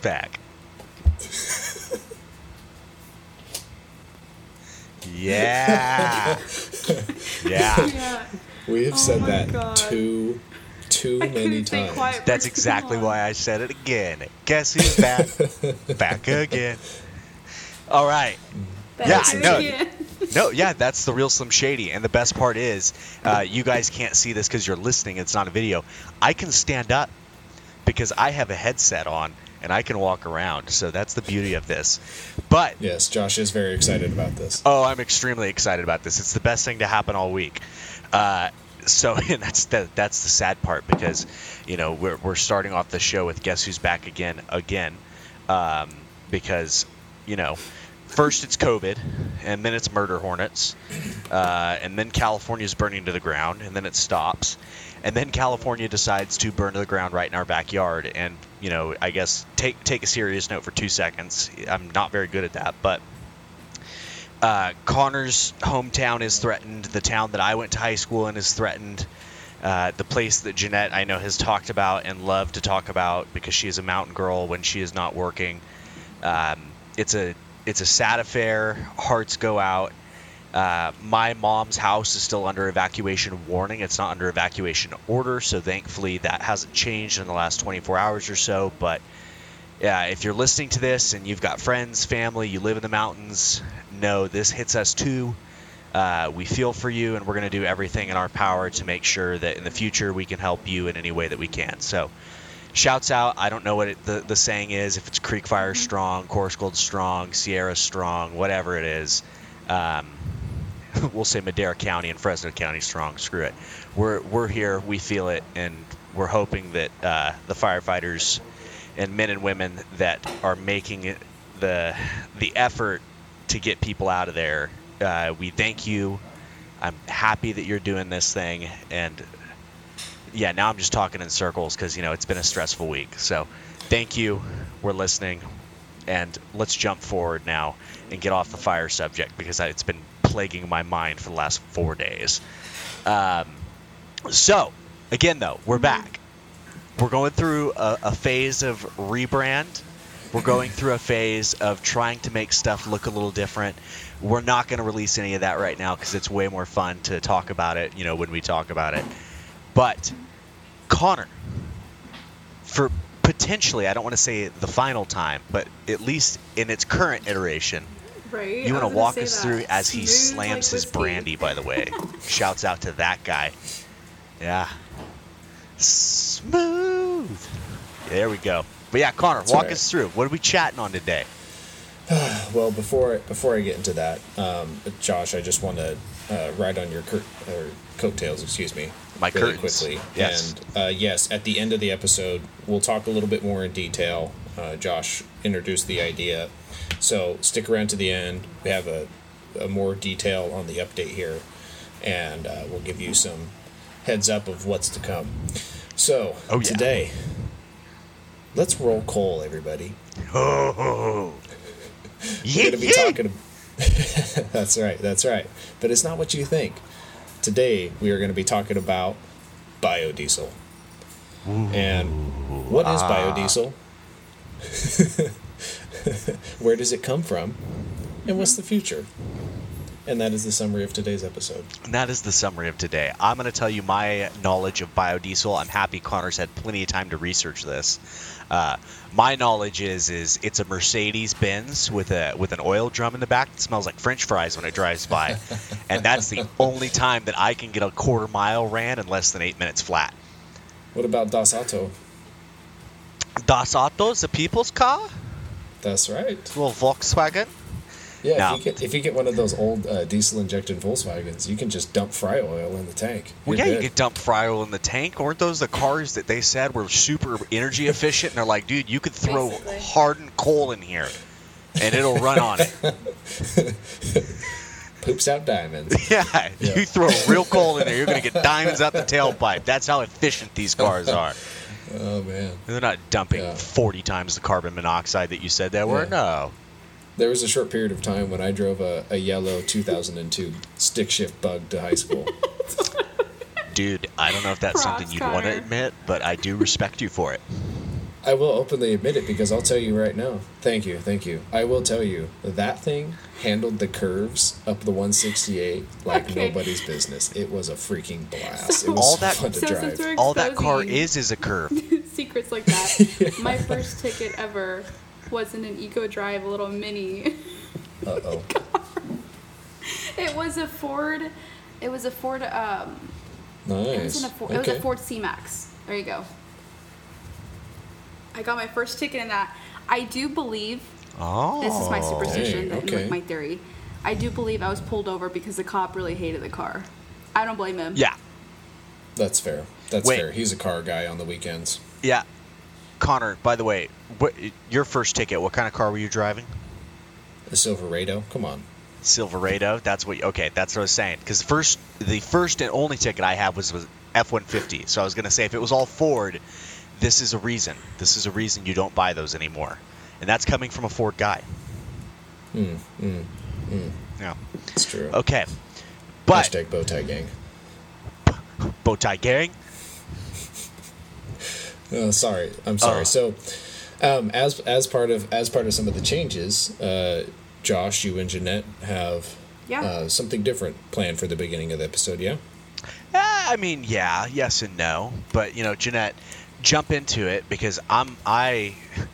Guess who's back? Yeah. yeah. Yeah. We have Oh said that God. too, too I many times. That's exactly long. why I said it again. Guess who's back? back again. All right. Back Yeah, to no. No, yeah, that's the real Slim Shady. And the best part is, uh, you guys can't see this because you're listening. It's not a video. I can stand up because I have a headset on and I can walk around. So that's the beauty of this. But Yes, Josh is very excited about this. Oh, I'm extremely excited about this. It's the best thing to happen all week. Uh, so and that's the that's the sad part because you know we're we're starting off the show with guess who's back again again um, because you know first it's COVID and then it's murder hornets uh, and then California's burning to the ground and then it stops and then California decides to burn to the ground right in our backyard and you know I guess take take a serious note for two seconds. I'm not very good at that, but uh, Connor's hometown is threatened. The town that I went to high school in is threatened. Uh, the place that Jeanette I know has talked about and loved to talk about because she is a mountain girl when she is not working. Um, it's a it's a sad affair. Hearts go out. Uh, my mom's house is still under evacuation warning. It's not under evacuation order, so thankfully that hasn't changed in the last 24 hours or so. But yeah, if you're listening to this and you've got friends, family, you live in the mountains, know this hits us too. Uh, we feel for you, and we're going to do everything in our power to make sure that in the future we can help you in any way that we can. So, shouts out. I don't know what it, the, the saying is, if it's Creek Fire strong, Coarsegold strong, Sierra strong, whatever it is. Um, we'll say Madera County and Fresno County strong. Screw it. We're, we're here, we feel it, and we're hoping that uh, the firefighters and men and women that are making the the effort to get people out of there. Uh, we thank you. I'm happy that you're doing this thing, and yeah, now I'm just talking in circles because you know it's been a stressful week. So, thank you. We're listening, and let's jump forward now and get off the fire subject because it's been plaguing my mind for the last four days. Um, so, again, though, we're back we're going through a, a phase of rebrand. We're going through a phase of trying to make stuff look a little different. We're not going to release any of that right now because it's way more fun to talk about it, you know, when we talk about it. But Connor, for potentially, I don't want to say the final time, but at least in its current iteration, Right. you want to walk us that. through as he Smooth slams like his whiskey. brandy, by the way. Shouts out to that guy. Yeah. Smooth. There we go. But yeah, Connor, That's walk right. us through. What are we chatting on today? Well, before before I get into that, um, Josh, I just want to uh, ride on your cur- or coattails, excuse me, My really curtains. quickly. Yes. And uh, yes, at the end of the episode, we'll talk a little bit more in detail. Uh, Josh introduced the idea, so stick around to the end. We have a, a more detail on the update here, and uh, we'll give you some heads up of what's to come. So Oh, yeah. today, let's roll coal, everybody. Oh. We're to be talking. that's right. That's right. But it's not what you think. Today we are going to be talking about biodiesel. and what is ah. biodiesel? Where does it come from? And what's the future? And that is the summary of today's episode. And that is the summary of today. I'm going to tell you my knowledge of biodiesel. I'm happy Connor's had plenty of time to research this. Uh, my knowledge is is it's a Mercedes Benz with a with an oil drum in the back that smells like French fries when it drives by, and that's the only time that I can get a quarter mile ran in less than eight minutes flat. What about Das Auto? Das Auto is a people's car, That's right. little Volkswagen. Yeah, No. if, you get, if you get one of those old uh, diesel injected Volkswagens, you can just dump fry oil in the tank. You're yeah, you good. could dump fry oil in the tank. Weren't those the cars that they said were super energy efficient? And they're like, dude, you could throw Basically. hardened coal in here, and it'll run on it. Poops out diamonds. Yeah, Yeah. you throw real coal in there, you're gonna get diamonds out the tailpipe. That's how efficient these cars are. oh man. They're not dumping Yeah. 40 times the carbon monoxide that you said they were. Yeah. No. There was a short period of time when I drove a, a yellow 2002 stick shift bug to high school. Dude, I don't know if that's Props, something you'd want to admit, but I do respect you for it. I will openly admit it because I'll tell you right now. Thank you, thank you. I will tell you that thing handled the curves up the 168 like Okay. nobody's business. It was a freaking blast. So- it was All that- fun to So drive. since we're All that car is is a curve. secrets like that, my first ticket ever was in an Eco Drive a little mini. Uh oh. It was a Ford. It was a Ford. Um, it was Nice. in a Ford. It was a Ford C Max. There you go. I got my first ticket in that. I do believe Oh, this is my oh. superstition Dang, and okay. my theory. I do believe I was pulled over because the cop really hated the car. I don't blame him. Yeah, That's fair. That's Wait. fair. He's a car guy on the weekends. yeah. Connor, by the way, what your first ticket? What kind of car were you driving? The Silverado. Come on. Silverado. That's what. Okay, that's what I was saying. Because first, the first and only ticket I had was was F one fifty. So I was gonna say if it was all Ford, this is a reason. This is a reason you don't buy those anymore, and that's coming from a Ford guy. Mm, mm, mm. Yeah. It's true. Okay. But Hashtag bow tie gang. bow tie gang. Oh, sorry. I'm sorry. Oh. So, um, as as part of as part of some of the changes, uh, Josh, you and Jeanette have Yeah. uh, something different planned for the beginning of the episode. Yeah. Uh, I mean, yeah, yes and no. But you know, Jeanette, jump into it because I'm I.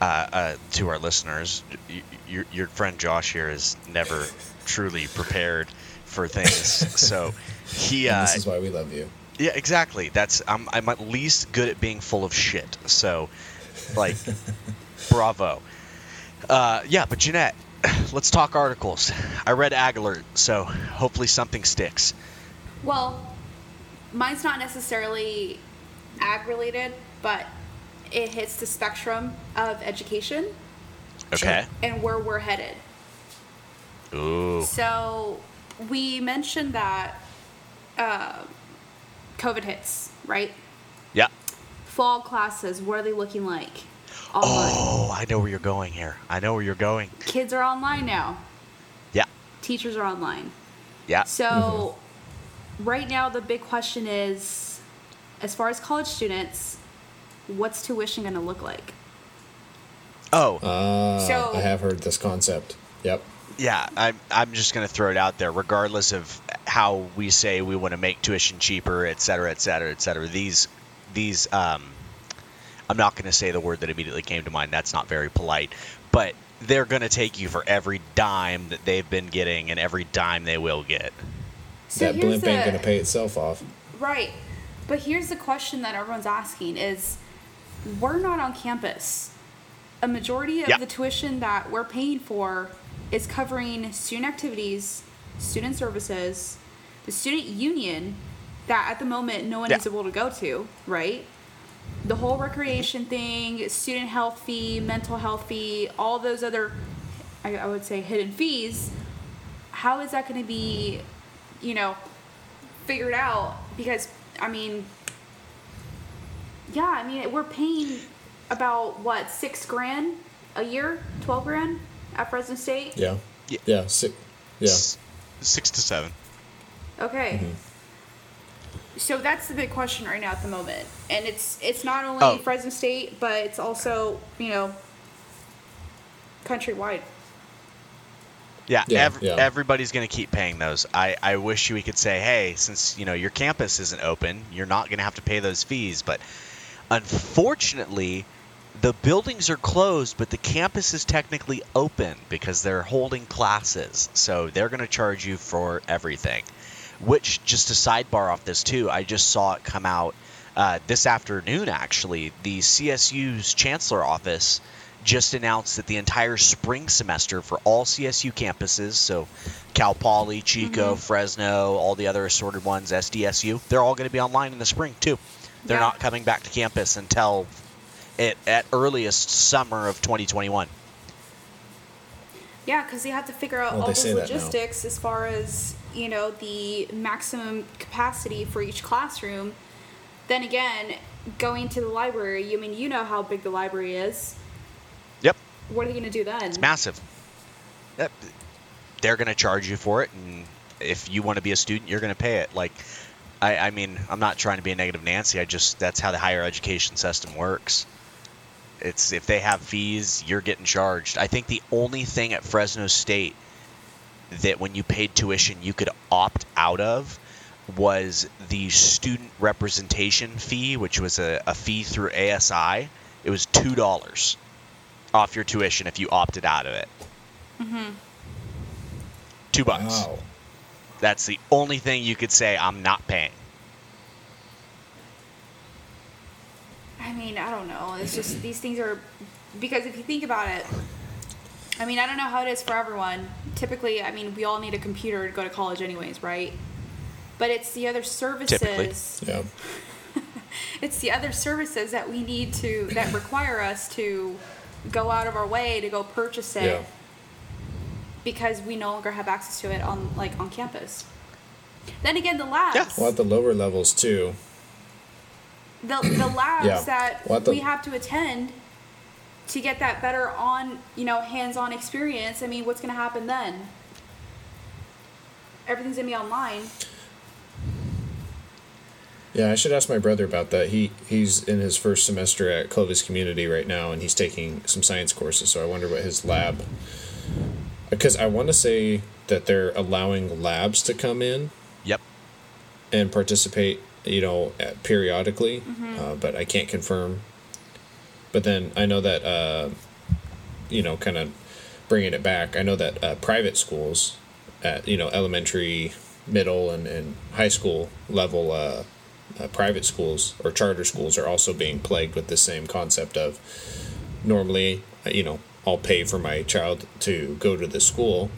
Uh, uh, to our listeners, y- your your friend Josh here is never truly prepared for things. so he And uh, this is why we love you. Yeah, exactly. That's I'm I'm at least good at being full of shit. So, like, bravo. Uh, yeah, but Jeanette, let's talk articles. I read Ag Alert, so hopefully something sticks. Well, mine's not necessarily ag related, but it hits the spectrum of education Okay. and where we're headed. Ooh. So we mentioned that uh, COVID hits, right? Yeah. Fall classes, what are they looking like? Online. Oh, I know where you're going here. I know where you're going. Kids are online now. Yeah. Teachers are online. Yeah. So, right now, the big question is as far as college students, what's tuition going to look like? Oh, Ah, So- I have heard this concept. Yep. yeah. I'm I'm just gonna throw it out there, regardless of how we say we want to make tuition cheaper, et cetera, et cetera, et cetera. These these um, I'm not gonna say the word that immediately came to mind. That's not very polite, but they're gonna take you for every dime that they've been getting and every dime they will get. So that here's blimp ain't gonna pay itself off. Right. But here's the question that everyone's asking is we're not on campus. A majority of Yeah. the tuition that we're paying for is covering student activities, student services, the student union that at the moment no one Yeah. is able to go to, right? The whole recreation mm-hmm. thing, student health fee, mental health fee, all those other, I, I would say, hidden fees. How is that going to be, you know, figured out because I mean, yeah, I mean we're paying about what six grand a year, twelve grand at Fresno State. Yeah. Yeah. Yeah. Si- yeah. S- six to seven. Okay. Mm-hmm. So that's the big question right now at the moment, and it's it's not only Oh. Fresno State, but it's also you know countrywide. Yeah, Yeah, ev- yeah. everybody's going to keep paying those. I, I wish we could say, hey, since you know your campus isn't open, you're not going to have to pay those fees. But unfortunately, the buildings are closed, but the campus is technically open because they're holding classes. So they're going to charge you for everything. Which, just a sidebar off this too, I just saw it come out uh, this afternoon. Actually, the CSU's chancellor office just announced that the entire spring semester for all CSU campuses, so Cal Poly, Chico, mm-hmm. Fresno, all the other assorted ones, SDSU, they're all going to be online in the spring too. They're Yeah. not coming back to campus until it, at earliest summer of 2021. Yeah, because they have to figure out Well, all they those say that now. logistics as far as you know the maximum capacity for each classroom. Then again, going to the library. I mean, you know how big the library is. What are they going to do then? it's massive. They're going to charge you for it, and if you want to be a student, you're going to pay it. Like, I, I mean, I'm not trying to be a negative Nancy. I just that's how the higher education system works. It's if they have fees, you're getting charged. I think the only thing at Fresno State that when you paid tuition you could opt out of was the student representation fee, which was a, a fee through ASI. It was two dollars off your tuition if you opted out of it. Mm-hmm. Two bucks. Wow. That's the only thing you could say I'm not paying. I mean, I don't know. It's just these things are because if you think about it, I mean, I don't know how it is for everyone. Typically, I mean, we all need a computer to go to college, anyways, right? But it's the other services. Typically. Yeah. It's the other services that we need to that require us to go out of our way to go purchase it Yeah. because we no longer have access to it on like on campus. Then again, the labs. Yeah. Well, at the lower levels too. the, the labs Yeah. that Well, the- we have to attend to get that better on you know hands-on experience i mean what's going to happen then everything's going to be online Yeah, I should ask my brother about that. He he's in his first semester at Clovis Community right now, and he's taking some science courses. So I wonder what his lab. Because I want to say that they're allowing labs to come in Yep. and participate, you know, at- periodically, uh, but I can't confirm. But then I know that, uh, you know, kind of bringing it back. I know that uh, private schools, at you know elementary, middle, and, and high school level, uh, private schools or charter schools are also being plagued with the same concept of normally, uh, you know, I'll pay for my child to go to the school,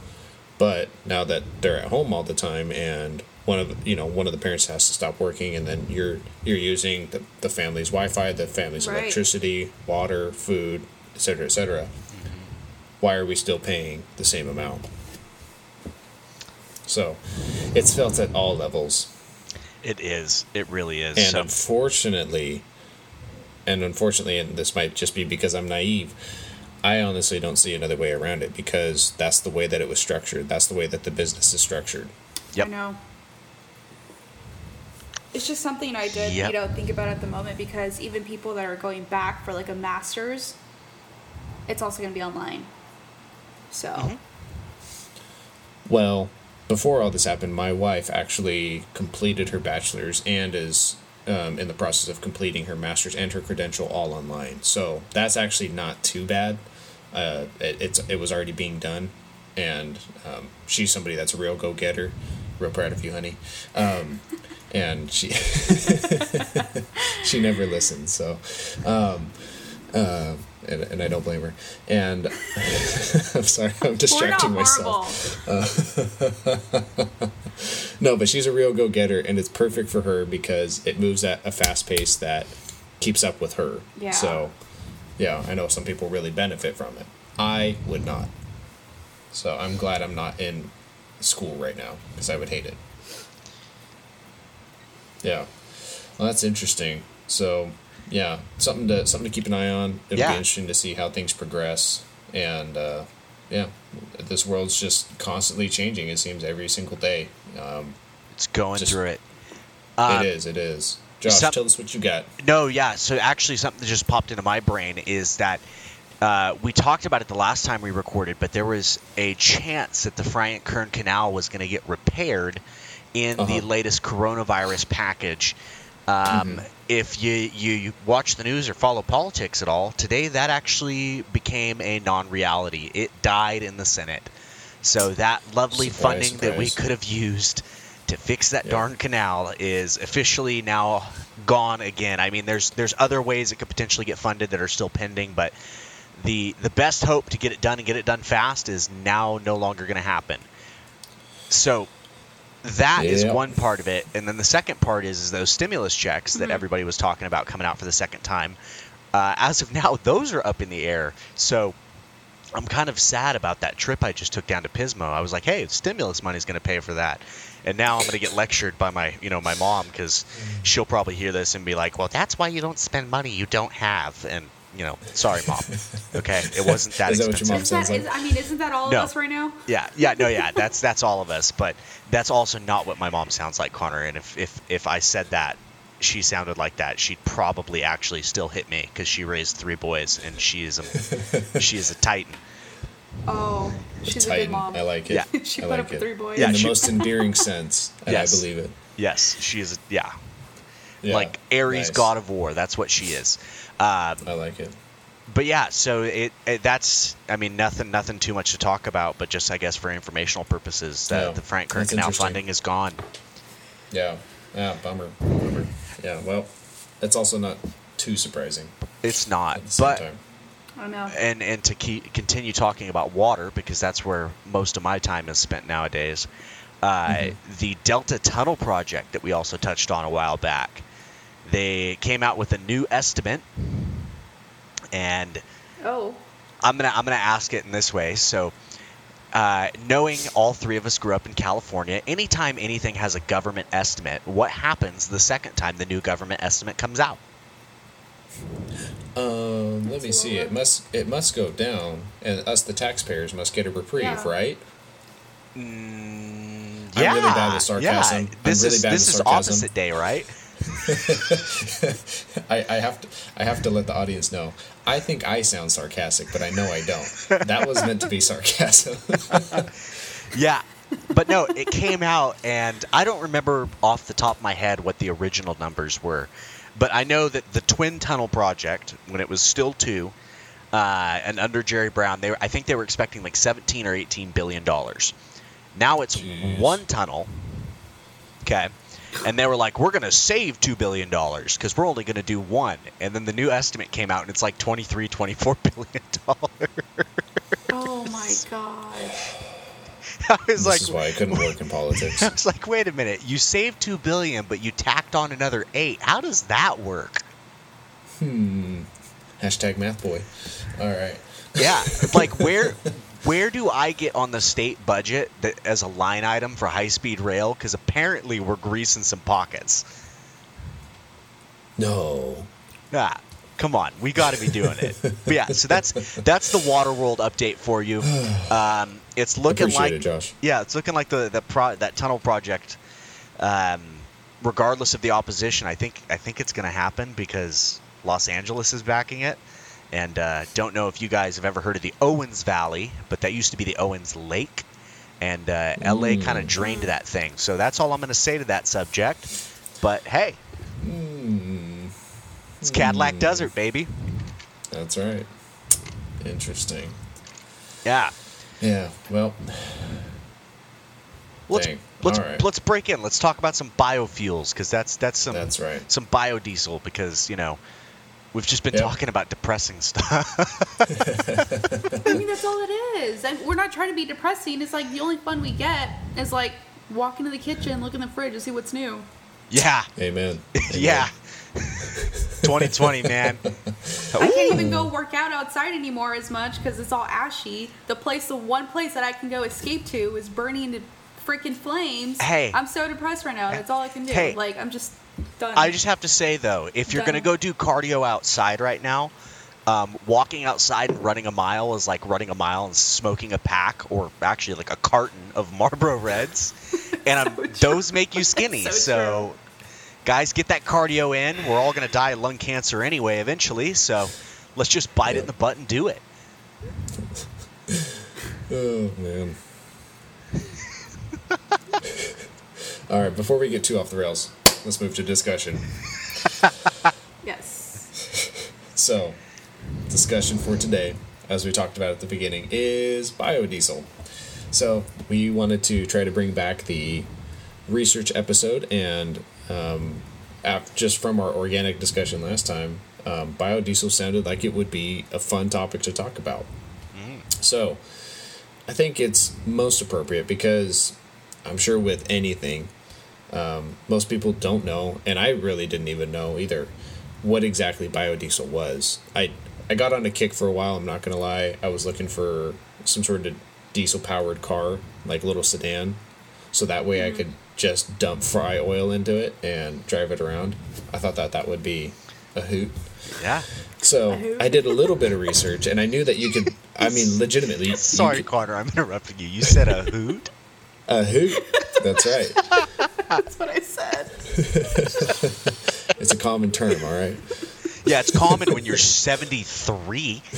but now that they're at home all the time and one of you know one of the parents has to stop working and then you're you're using the, the family's wi-fi the family's Right. electricity water food etc etc why are we still paying the same amount so it's felt at all levels It is. It really is. and so, unfortunately, and unfortunately, and this might just be because I'm naive, I honestly don't see another way around it because that's the way that it was structured. That's the way that the business is structured. Yep. i know it's just something i did Yep. you know think about at the moment because even people that are going back for like a master's it's also going to be online so Mm-hmm. Well, before all this happened, my wife actually completed her bachelor's and is um, in the process of completing her master's and her credential all online. So that's actually not too bad. Uh, it, it's it was already being done, and um, she's somebody that's a real go getter. Real proud of you, honey. Um, and she she never listens. So. Um, uh, and, and I don't blame her. And I'm sorry, I'm we're not distracting myself. horrible uh, No, but she's a real go getter, and it's perfect for her because it moves at a fast pace that keeps up with her. Yeah. So, yeah, I know some people really benefit from it. I would not. So I'm glad I'm not in school right now because I would hate it. Yeah. Well, that's interesting. So, yeah, something to something to keep an eye on. It'll Yeah. be interesting to see how things progress, and uh, yeah, this world's just constantly changing. It seems every single day. Um, it's going just- through it. Um, it is. It is. Josh, some- tell us what you got. No, yeah. So actually, something that just popped into my brain is that uh, we talked about it the last time we recorded, but there was a chance that the Friant-Kern Canal was going to get repaired in the Uh-huh. latest coronavirus package. Um, If you, you you watch the news or follow politics at all, today that actually became a non-reality. It died in the Senate. So that lovely Surprise, funding that we could have used to fix that Yeah. darn canal is officially now gone again. I mean, there's there's other ways it could potentially get funded that are still pending, but the the best hope to get it done and get it done fast is now no longer going to happen. So that is Yeah. one part of it, and then the second part is, is those stimulus checks that everybody was talking about coming out for the second time. Uh, as of now, those are up in the air. So I'm kind of sad about that trip I just took down to Pismo. I was like, hey, stimulus money is going to pay for that. And now I'm going to get lectured by my, you know, my mom because she'll probably hear this and be like, well, that's why you don't spend money you don't have. And, you know, sorry, mom. Okay, it wasn't that Is that what your expensive. mom Is that, sounds like? is, I mean, isn't that all No. of us right now? Yeah, yeah, no, yeah, that's that's all of us. But that's also not what my mom sounds like, Connor. And if if if I said that, she sounded like that, she'd probably actually still hit me because she raised three boys and she is a she is a titan. Oh, she's a good Titan. mom. I like it. Yeah. she I put like up with it. three boys. Yeah, In the she- most endearing sense, and Yes. I believe it. Yes, she is. A, yeah, Yeah, like Ares, nice. god of war. That's what she is. Um, I like it. but yeah, so it, it that's I mean nothing nothing too much to talk about, but just I guess for informational purposes, Yeah, that the Frank that's Kirkcanal interesting. funding is gone. Yeah. Yeah. Bummer. Bummer. Yeah. Well, it's also not too surprising It's not, at the same but time. I know. and and to keep, continue talking about water because that's where most of my time is spent nowadays. Uh, Mm-hmm. The Delta Tunnel project that we also touched on a while back, they came out with a new estimate, and Oh, I'm gonna I'm gonna ask it in this way. So, uh, knowing all three of us grew up in California, anytime anything has a government estimate, what happens the second time the new government estimate comes out? Um, let me see. It must it must go down, and us the taxpayers must get a reprieve, Yeah. right? Mm, I'm yeah, really bad with sarcasm. Yeah. I'm This really is bad this is sarcasm. opposite day, right? I, I have to I have to let the audience know. I think I sound sarcastic, but I know I don't. That was meant to be sarcasm. Yeah. But no, it came out, and I don't remember off the top of my head what the original numbers were. But I know that the Twin Tunnel project, when it was still two, uh, and under Jerry Brown, they were, I think they were expecting like 17 or 18 billion dollars. Now it's Jeez. one tunnel. Okay. And they were like, we're going to save $2 billion because we're only going to do one. And then the new estimate came out and it's like 23, 24 billion dollars. oh my god. I was this like, is why I couldn't work in politics. I was like, wait a minute, you saved two billion, but you tacked on another eight. How does that work? Hmm. Hashtag math boy. All right. Yeah, like where where do I get on the state budget that as a line item for high speed rail? Because apparently we're greasing some pockets. No. Ah, come on, we got to be doing it. But yeah, so that's that's the Water World update for you. Um, it's looking Appreciate like it, Josh. yeah, it's looking like the the pro, that tunnel project. Um, regardless of the opposition, I think I think it's going to happen because Los Angeles is backing it. And uh, don't know if you guys have ever heard of the Owens Valley, but that used to be the Owens Lake, and uh, LA kind of Mm. drained that thing. So that's all I'm going to say to that subject. But hey, Hmm. it's Cadillac Hmm. Desert, baby. That's right. Interesting. Yeah. Yeah. Well. Let's Dang. let's right. let's break in. Let's talk about some biofuels because that's that's some That's right. some biodiesel because you know we've just been Yep. talking about depressing stuff. I mean, that's all it is. And we're not trying to be depressing. It's like the only fun we get is like walk into the kitchen, look in the fridge, and see what's new. yeah, Amen. yeah. 2020, man. I can't even go work out outside anymore as much because it's all ashy. The place, the one place that I can go escape to is burning into freaking flames. Hey. I'm so depressed right now. That's all I can do. Hey. Like I'm just done. I just have to say though, if you're gonna go do cardio outside right now, um, walking outside and running a mile is like running a mile and smoking a pack or actually like a carton of Marlboro Reds, and um, So those make you skinny. So so, guys, get that cardio in. We're all gonna die of lung cancer anyway eventually. So let's just bite it in the butt and do it. Oh man. All right. Before we get too off the rails, let's move to discussion. yes. So, discussion for today, as we talked about at the beginning, is biodiesel. So, we wanted to try to bring back the research episode, and um, af- just from our organic discussion last time, um, biodiesel sounded like it would be a fun topic to talk about. So, I think it's most appropriate because I'm sure with anything, um, most people don't know, and I really didn't even know either, what exactly biodiesel was. I I got on a kick for a while. I'm not gonna lie. I was looking for some sort of diesel powered car, like little sedan, so that way I could just dump fry oil into it and drive it around. I thought that that would be a hoot. Yeah. So I did a little bit of research, and I knew that you could. I mean, legitimately. Sorry, could- Connor, I'm interrupting you. You said a hoot. A hoot. That's right. That's what I said. It's a common term, all right? Yeah, it's common when you're 73.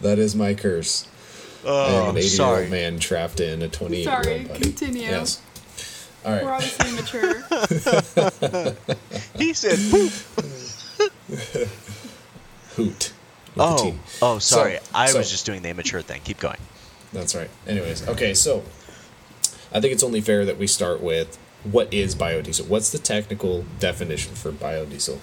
That is my curse. I am Oh, an eighty-year-old man trapped in a 28 year Sorry, old body. continue. Yes. All We're right. obviously mature. He said, poop. Hoot. with Oh, oh, sorry. So- I so- was just doing the immature thing. Keep going. That's right. Anyways, okay, so I think it's only fair that we start with what is biodiesel? What's the technical definition for biodiesel?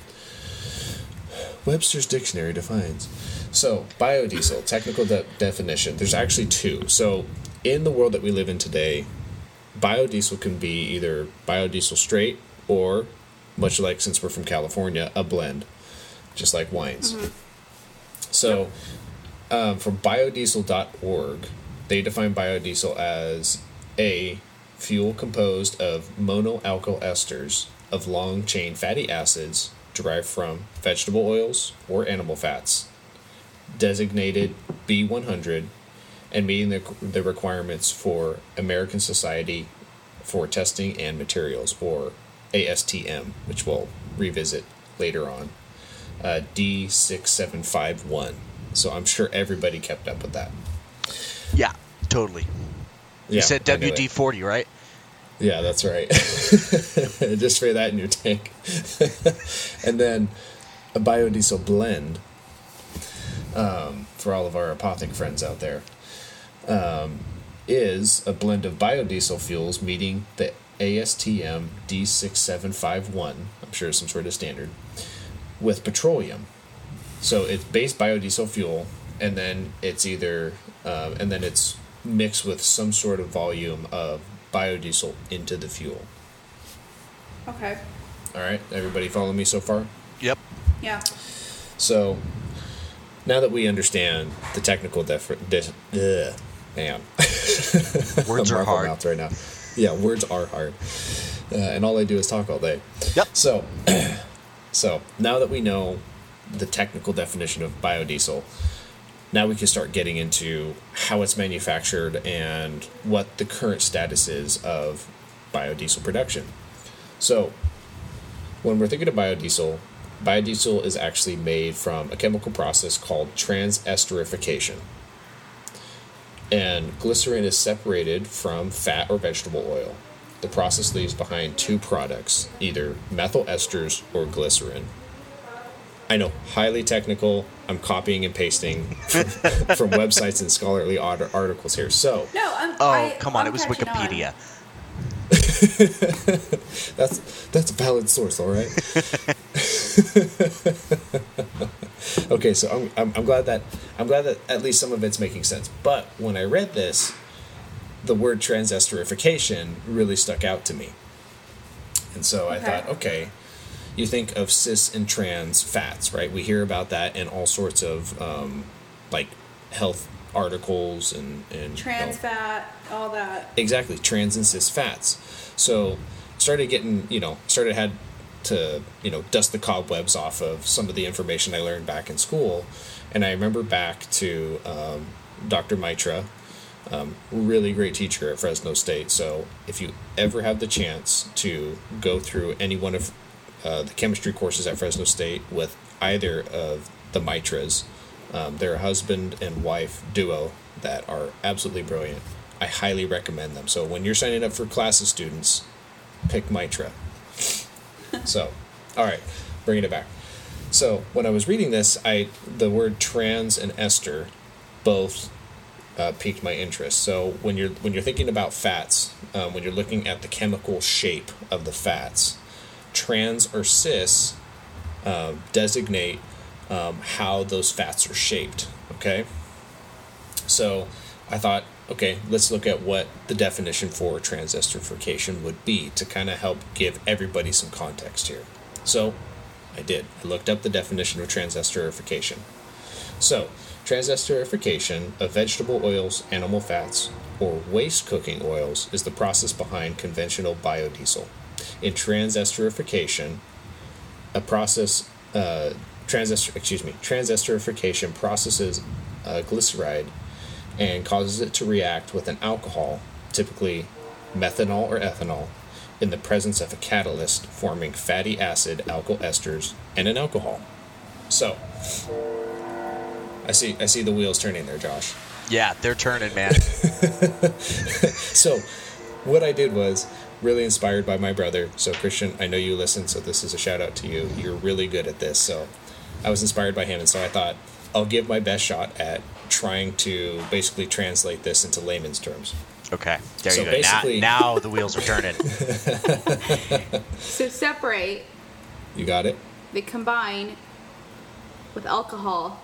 Webster's Dictionary defines. So, biodiesel, technical de- definition, there's actually two. So, in the world that we live in today, biodiesel can be either biodiesel straight or, much like since we're from California, a blend, just like wines. So, um, from biodiesel.org, they define biodiesel as a fuel composed of monoalkyl esters of long chain fatty acids derived from vegetable oils or animal fats, designated B100, and meeting the, the requirements for American Society for Testing and Materials, or ASTM, which we'll revisit later on. Uh, D6751. So I'm sure everybody kept up with that. Yeah, totally. You Yeah, said knew it. WD 40, right? Yeah, that's right. Just spray that in your tank. and then a biodiesel blend um, for all of our apothic friends out there um, is a blend of biodiesel fuels meeting the ASTM D6751. I'm sure it's some sort of standard with petroleum. So it's base biodiesel fuel, and then it's either, um, and then it's mixed with some sort of volume of biodiesel into the fuel. Okay. All right, everybody follow me so far? Yep. Yeah. So now that we understand the technical def- dis- ugh, man, Words I'm are hard. Mouth right now. Yeah, words are hard, uh, and all I do is talk all day. Yep. So, so now that we know the technical definition of biodiesel, now we can start getting into how it's manufactured and what the current status is of biodiesel production. So, when we're thinking of biodiesel, biodiesel is actually made from a chemical process called transesterification. And glycerin is separated from fat or vegetable oil. The process leaves behind two products, either methyl esters or glycerin. I know, highly technical. I'm copying and pasting from, from websites and scholarly articles here. So, No, I'm. Oh, I, come on. I'm it was. Wikipedia. That's that's a valid source, all right. okay, so I'm, I'm I'm glad that I'm glad that at least some of it's making sense. But when I read this, the word transesterification really stuck out to me, and so I thought, okay, you think of cis and trans fats, right? We hear about that in all sorts of um, like health articles and and you Trans know, fat, all that. exactly trans and cis fats so started getting you know started had to you know dust the cobwebs off of some of the information i learned back in school and i remember back to um, dr mitra um, really great teacher at fresno state so if you ever have the chance to go through any one of uh, the chemistry courses at fresno state with either of the mitras um, they're a husband and wife duo that are absolutely brilliant. I highly recommend them. So when you're signing up for classes, students, pick Mitra. so, all right, bringing it back. So when I was reading this, I the word trans and ester both uh, piqued my interest. So when you're when you're thinking about fats, um, when you're looking at the chemical shape of the fats, trans or cis um, designate um, how those fats are shaped. Okay. So I thought, okay, let's look at what the definition for transesterification would be to kind of help give everybody some context here. So I did. I looked up the definition of transesterification. So, transesterification of vegetable oils, animal fats, or waste cooking oils is the process behind conventional biodiesel. In transesterification, a process uh, transester excuse me transesterification processes uh, glyceride and causes it to react with an alcohol typically methanol or ethanol in the presence of a catalyst forming fatty acid, alkyl esters, and an alcohol. So, I see I see the wheels turning there, Josh. Yeah, they're turning, man. So, what I did was really inspired by my brother. So, Christian, I know you listen, so this is a shout out to you. You're really good at this. So, I was inspired by him, and so I thought I'll give my best shot at trying to basically translate this into layman's terms. Okay, there So you go. Now, basically- now the wheels are turning. So separate, You got it? they combine with alcohol.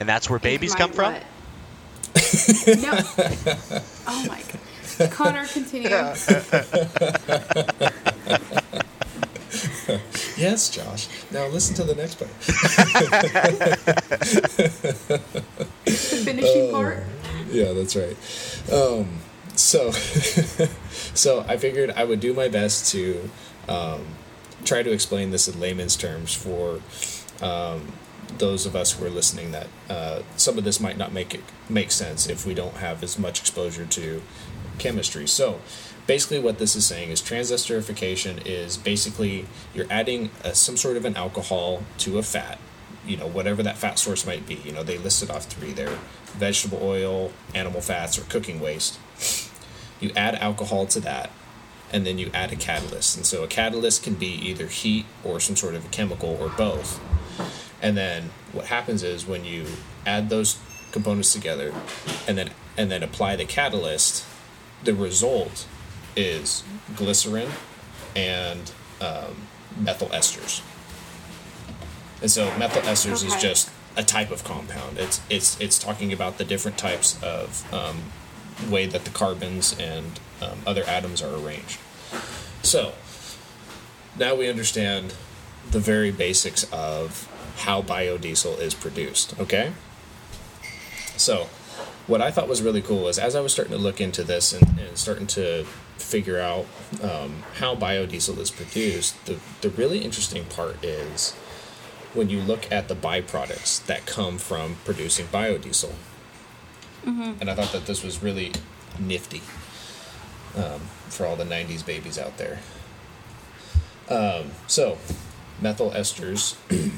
And that's where babies come from? what? no. Oh my god. Connor, continue. Yes, Josh. Now listen to the next part. The finishing part. Yeah, that's right. Um, so, so I figured I would do my best to um, try to explain this in layman's terms for um, those of us who are listening. That uh, some of this might not make it make sense if we don't have as much exposure to chemistry. So, basically, what this is saying is transesterification is basically you're adding uh some sort of an alcohol to a fat you know whatever that fat source might be. You know they listed off three there vegetable oil animal fats or cooking waste. You add alcohol to that and then you add a catalyst. And so a catalyst can be either heat or some sort of a chemical or both. And then what happens is when you add those components together and then and then apply the catalyst the result is glycerin and um, methyl esters and so methyl esters is just a type of compound. It's it's it's talking about the different types of um, way that the carbons and um, other atoms are arranged. So now we understand the very basics of how biodiesel is produced. Okay. So what I thought was really cool was as I was starting to look into this and, and starting to figure out um, how biodiesel is produced, the, the really interesting part is when you look at the byproducts that come from producing biodiesel. And I thought that this was really nifty um, for all the 90s babies out there. Um, so, methyl esters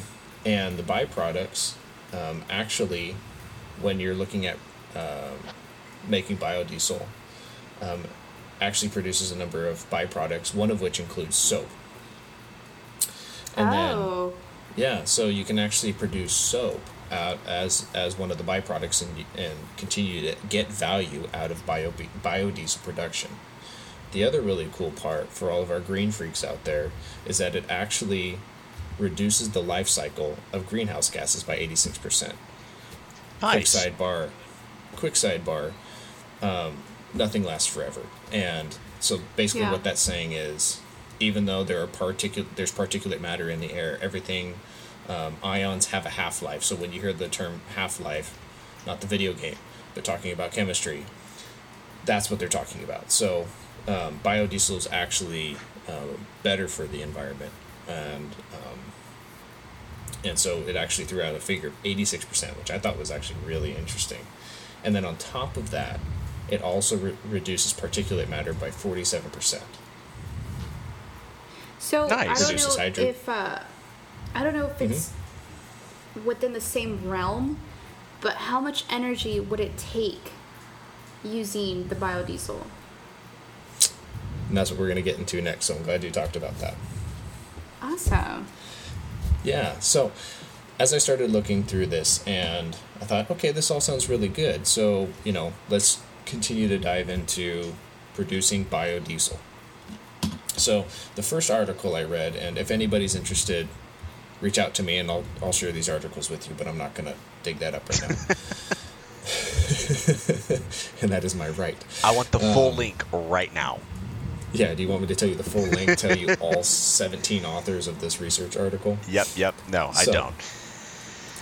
and the byproducts um, actually, when you're looking at um, making biodiesel, um, actually produces a number of byproducts, one of which includes soap. And then oh. yeah, so you can actually produce soap out as as one of the byproducts and and continue to get value out of bio biodiesel production. The other really cool part for all of our green freaks out there is that it actually reduces the life cycle of greenhouse gases by 86%. Quick Nice. sidebar. Quick sidebar. Um, nothing lasts forever, and so basically, Yeah. what that's saying is, even though there are particulate, there's particulate matter in the air. Everything, um, ions have a half life. So when you hear the term half life, not the video game, but talking about chemistry, that's what they're talking about. So um, biodiesel is actually uh, better for the environment, and um, and so it actually threw out a figure of 86%, which I thought was actually really interesting. And then on top of that, it also re- reduces particulate matter by 47%. So Nice. I don't know hydro- if uh, I don't know if it's within the same realm, but how much energy would it take using the biodiesel? And that's what we're going to get into next, so I'm glad you talked about that. Awesome. Yeah, so as I started looking through this, and I thought, okay, this all sounds really good. So, you know, let's continue to dive into producing biodiesel. So, the first article I read, and if anybody's interested, reach out to me and I'll, I'll share these articles with you, but I'm not going to dig that up right now. and that is my right. I want the full Um, link right now. Yeah, do you want me to tell you the full link, tell you all 17 authors of this research article? Yep, yep. No, I don't.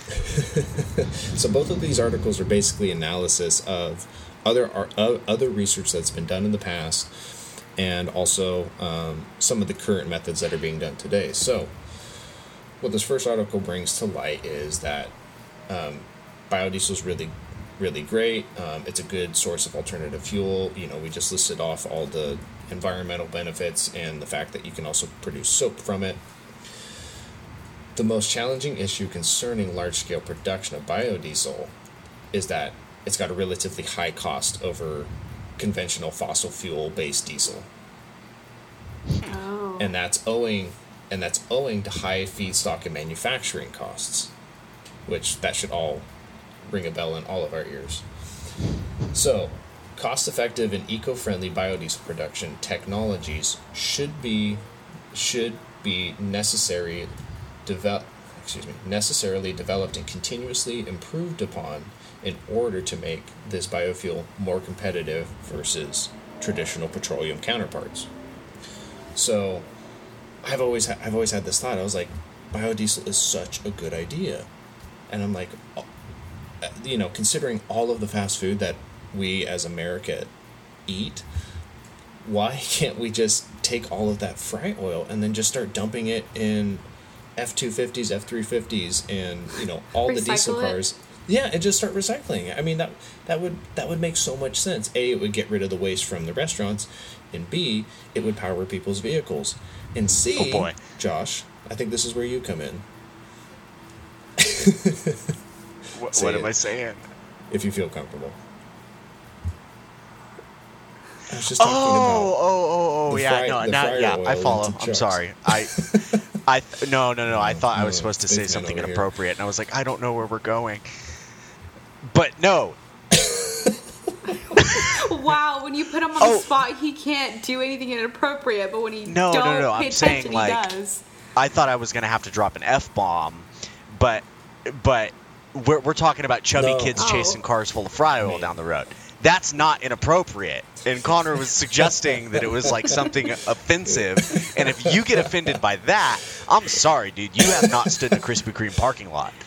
So both of these articles are basically analysis of other of other research that's been done in the past, and also um, some of the current methods that are being done today. So, what this first article brings to light is that um, biodiesel is really really great. Um, it's a good source of alternative fuel. You know, we just listed off all the environmental benefits and the fact that you can also produce soap from it. The most challenging issue concerning large scale production of biodiesel is that it's got a relatively high cost over conventional fossil fuel based diesel. Oh. And that's owing and that's owing to high feedstock and manufacturing costs, which that should all ring a bell in all of our ears. So, cost effective and eco friendly biodiesel production technologies should be should be necessary develop excuse me necessarily developed and continuously improved upon in order to make this biofuel more competitive versus traditional petroleum counterparts. So I've always ha- I've always had this thought. I was like, biodiesel is such a good idea, and I'm like, uh, you know, considering all of the fast food that we as America eat, why can't we just take all of that fry oil and then just start dumping it in F two fifties, F three fifties, and you know all the diesel Recycle it? cars. Yeah, and just start recycling. I mean that that would that would make so much sense. A, it would get rid of the waste from the restaurants, and B, it would power people's vehicles. And C, Oh, boy. Josh, I think this is where you come in. What, Say what am I saying? if you feel comfortable. I was just talking Oh, oh, oh, oh, the yeah. fry- no, the now, fryer yeah, I oil follow. into I'm sorry. I, I, no, no, no. I oh, thought I was supposed to say something over here. inappropriate, and I was like, I don't know where we're going. But no, Wow, when you put him on Oh. the spot, he can't do anything inappropriate, but when he No, no, don't no, pay I'm saying, like- does. I thought I was gonna have to drop an f bomb, but, but we're we're talking about chubby No. kids Oh. chasing cars full of fry oil Man. down the road. That's not inappropriate. And Connor was suggesting that it was like something offensive. And if you get offended by that, I'm sorry, dude. You have not stood in a Krispy Kreme parking lot.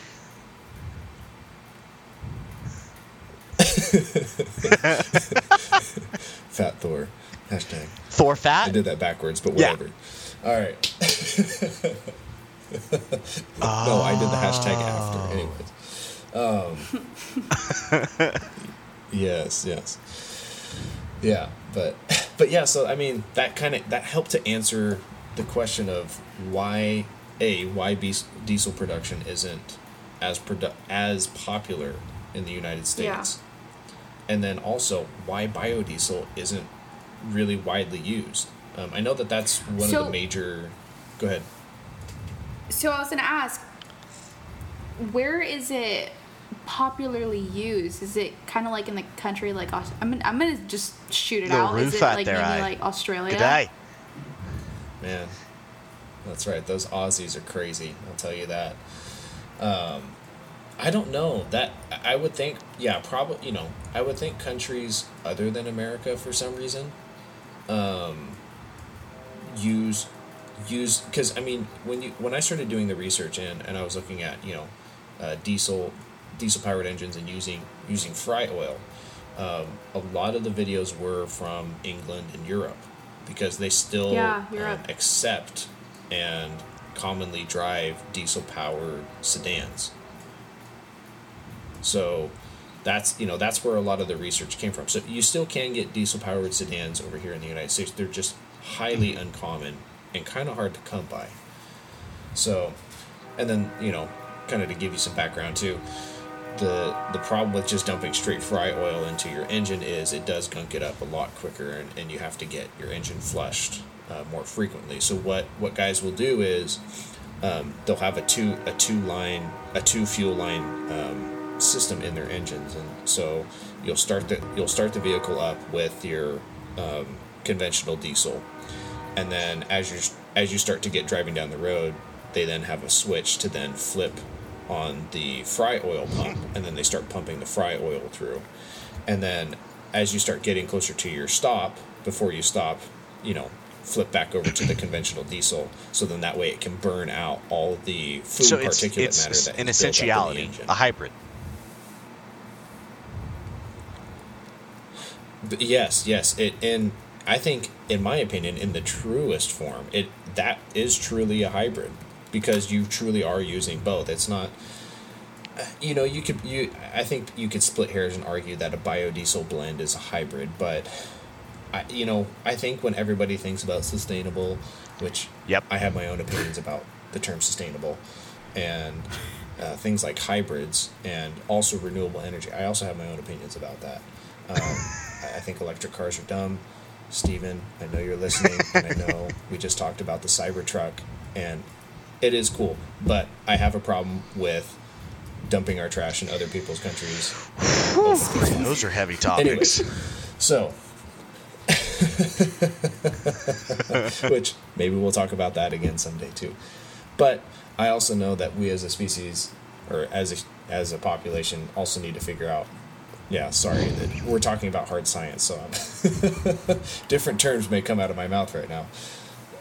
Fat Thor hashtag. Thor fat? I did that backwards, but Yeah. whatever. All right. no, I did the hashtag Oh. after. Anyways. Um, yes, yes. Yeah, but but yeah. So I mean, that kind of that helped to answer the question of why a why diesel production isn't as produ- as popular in the United States, and then also why biodiesel isn't really widely used. Um, I know that that's one of the major. Go ahead. So I was gonna ask, where is it popularly used? Is it kind of like in the country like Aus- I'm gonna, I'm gonna just shoot it Little out. Is roof it out like there, maybe aye. like Australia? Good day. Man, that's right. Those Aussies are crazy. I'll tell you that. Um, I don't know that. I would think, yeah, probably. You know, I would think countries other than America, for some reason, um, use use because I mean, when you when I started doing the research and and I was looking at you know, uh, diesel diesel powered engines and using using fry oil. Um, a lot of the videos were from England and Europe because they still Yeah, um, accept and commonly drive diesel powered sedans. So that's you know that's where a lot of the research came from. So you still can get diesel powered sedans over here in the United States. They're just highly uncommon and kind of hard to come by. So, and then you know, kind of to give you some background too, the the problem with just dumping straight fry oil into your engine is it does gunk it up a lot quicker, and, and you have to get your engine flushed uh, more frequently. So what what guys will do is um, they'll have a two a two line a two fuel line um, system in their engines, and so you'll start the you'll start the vehicle up with your um, conventional diesel, and then as you as you start to get driving down the road, they then have a switch to then flip on the fry oil pump, and then they start pumping the fry oil through, and then as you start getting closer to your stop, before you stop, you know, flip back over to the conventional diesel, so then that way it can burn out all the food So it's, particulate it's matter that an is up in the essentiality, a hybrid. B- Yes, yes. It and I think, in my opinion, in the truest form, it that is truly a hybrid because you truly are using both. It's not. you know, you could you. I think you could split hairs and argue that a biodiesel blend is a hybrid, but I, you know, I think when everybody thinks about sustainable, which Yep. I have my own opinions about the term sustainable, and uh, things like hybrids and also renewable energy. I also have my own opinions about that. Um, I think electric cars are dumb. Steven, I know you're listening, and I know we just talked about the Cybertruck, and it is cool, but I have a problem with dumping our trash in other people's countries. Those are heavy topics. So, which maybe we'll talk about that again someday too. But I also know that we as a species, or as a, as a population, also need to figure out. Yeah, sorry that we're talking about hard science, so different terms may come out of my mouth right now.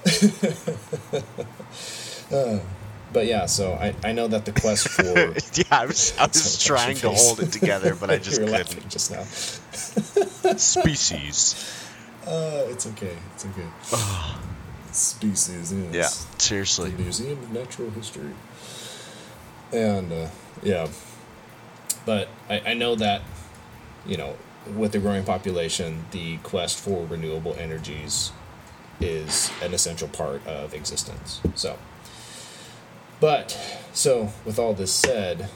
Uh, but yeah, so I, I know that the quest for yeah, I was, I was trying to hold it together, but I just couldn't. just now. Species. Uh, it's okay. It's okay. Species. Yes. Yeah, seriously. The Museum of Natural History. And uh, yeah, but I, I know that you know with the growing population, the quest for renewable energies is an essential part of existence. So, but so with all this said,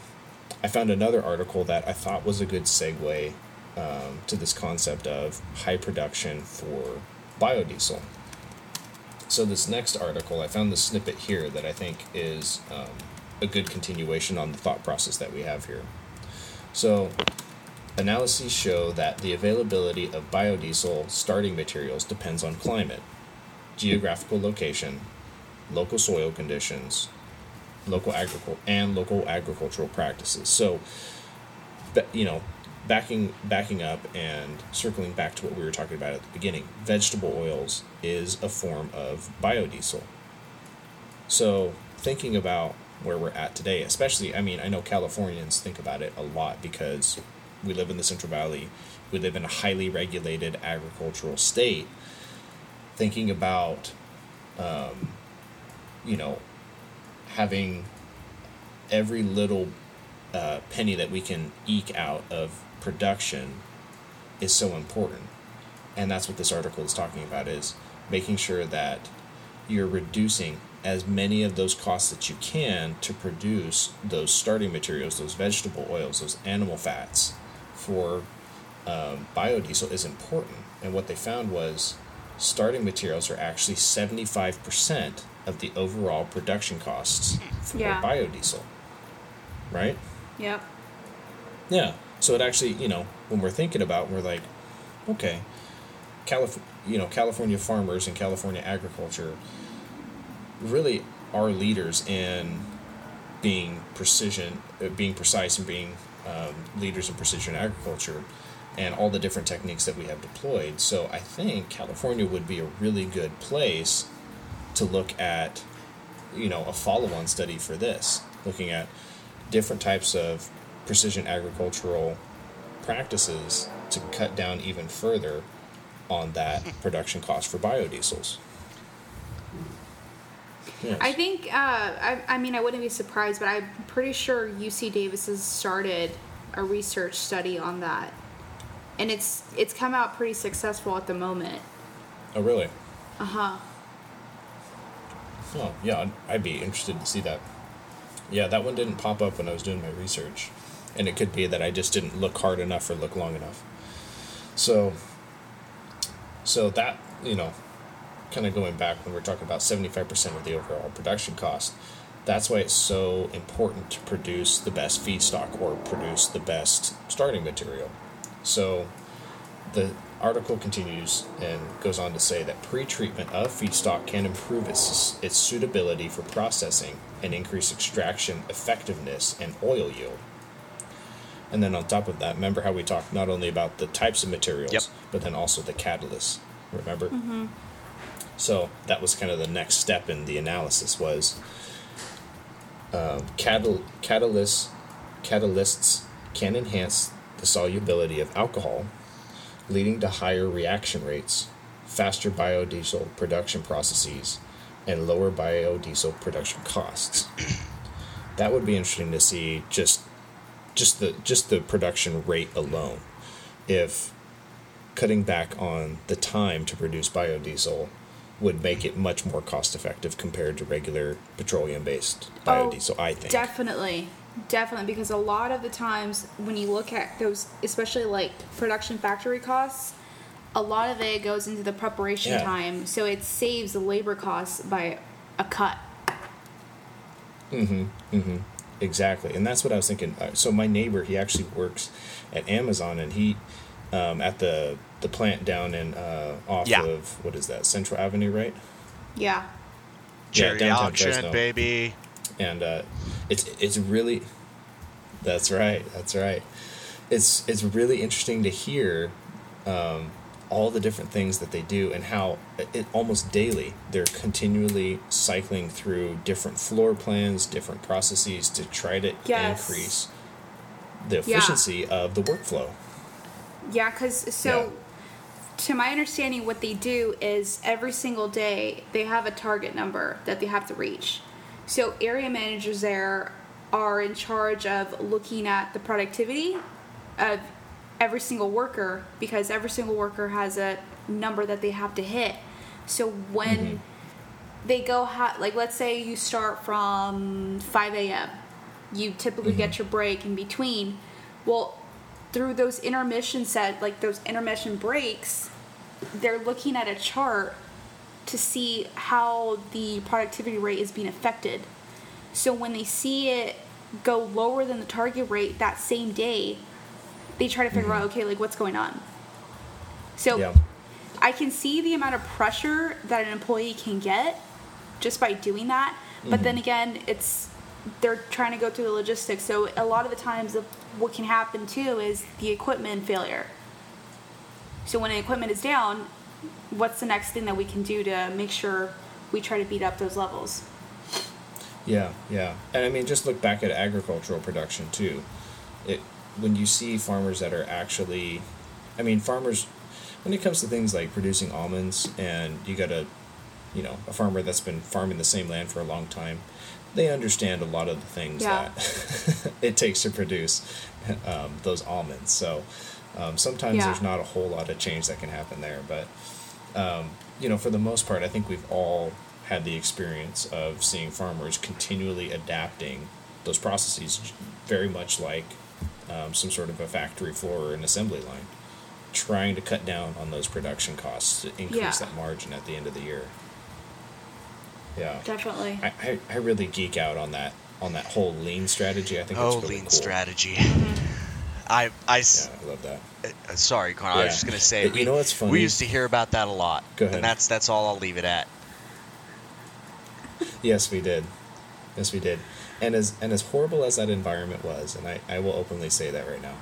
I found another article that I thought was a good segue um, to this concept of high production for biodiesel. So this next article, I found the snippet here that I think is um, a good continuation on the thought process that we have here. So, analyses show that the availability of biodiesel starting materials depends on climate, geographical location, local soil conditions, local agricul- and local agricultural practices. So, you know, backing backing up and circling back to what we were talking about at the beginning, vegetable oils is a form of biodiesel. So, thinking about where we're at today, especially, I mean, I know Californians think about it a lot because we live in the Central Valley, we live in a highly regulated agricultural state. Thinking about, um, you know, having every little uh, penny that we can eke out of production is so important. And that's what this article is talking about is making sure that you're reducing as many of those costs that you can to produce those starting materials those vegetable oils those animal fats for um, biodiesel is important. And what they found was starting materials are actually 75% of the overall production costs for Yeah. biodiesel right Yep. yeah. So it actually, you know, when we're thinking about, we're like, okay, Calif- you know, California farmers and California agriculture really are leaders in being precision, uh, being precise, and being um, leaders in precision agriculture, and all the different techniques that we have deployed. So I think California would be a really good place to look at, you know, a follow-on study for this, looking at different types of precision agricultural practices to cut down even further on that production cost for biodiesels. Yes. I think, uh, I, I mean, I wouldn't be surprised, but I'm pretty sure UC Davis has started a research study on that. And it's it's come out pretty successful at the moment. oh, really? Uh huh. Oh, yeah, I'd, I'd be interested to see that. Yeah, that one didn't pop up when I was doing my research. And it could be that I just didn't look hard enough or look long enough. So, so that, you know, kind of going back when we're talking about 75% of the overall production cost, that's why it's so important to produce the best feedstock or produce the best starting material. So, the article continues and goes on to say that pre-treatment of feedstock can improve its, its suitability for processing and increase extraction effectiveness and oil yield. And then on top of that, remember how we talked not only about the types of materials, Yep. but then also the catalysts. Remember? So that was kind of the next step in the analysis was um, catal- catalysts, catalysts can enhance the solubility of alcohol, leading to higher reaction rates, faster biodiesel production processes, and lower biodiesel production costs. that would be interesting to see just just the just the production rate alone. If cutting back on the time to produce biodiesel would make it much more cost effective compared to regular petroleum based oh, biodiesel, I think. Definitely. Definitely. Because a lot of the times when you look at those, especially like production factory costs, a lot of it goes into the preparation Yeah. time. So it saves the labor costs by a cut. Mm-hmm. Mm-hmm. Exactly, and that's what I was thinking. Uh, So my neighbor, he actually works at Amazon, and he um, at the the plant down in uh, off Yeah. of what is that Central Avenue, right? Yeah. Cherry downtown auction, Fresno. baby. and uh, it's it's really that's right that's right it's it's really interesting to hear um, all the different things that they do and how it, almost daily they're continually cycling through different floor plans different processes to try to Yes. increase the Yeah. efficiency of the workflow Yeah, because so, to my understanding, what they do is every single day they have a target number that they have to reach. So area managers there are in charge of looking at the productivity of every single worker because every single worker has a number that they have to hit. So when mm-hmm. they go ha- like let's say you start from 5 a.m you typically get mm-hmm. your break in between. Well through those intermission set like those intermission breaks they're looking at a chart to see how the productivity rate is being affected so when they see it go lower than the target rate that same day they try to figure mm-hmm. out okay like what's going on so yeah I can see the amount of pressure that an employee can get just by doing that. But then mm-hmm. again, it's they're trying to go through the logistics. So a lot of the times, what can happen too is the equipment failure. So when an equipment is down, what's the next thing that we can do to make sure we try to beat up those levels? Yeah, yeah, and I mean, just look back at agricultural production too. It when you see farmers that are actually, I mean, farmers when it comes to things like producing almonds, and you got a, you know, a farmer that's been farming the same land for a long time, they understand a lot of the things Yeah. that it takes to produce um, those almonds. So um, sometimes Yeah. there's not a whole lot of change that can happen there, but um, you know, for the most part, I think we've all had the experience of seeing farmers continually adapting those processes, very much like um, some sort of a factory floor or an assembly line, trying to cut down on those production costs to increase Yeah. that margin at the end of the year. Yeah, Definitely. I, I, I really geek out on that on that whole lean strategy. I think Oh, it's really lean cool. strategy. I, I, Yeah, I love that. uh, sorry, Connor. I was just gonna say You we, know what's funny? we used to hear about that a lot. Go ahead. And that's that's all I'll leave it at. Yes, we did. Yes, we did. And as and as horrible as that environment was, and I, I will openly say that right now.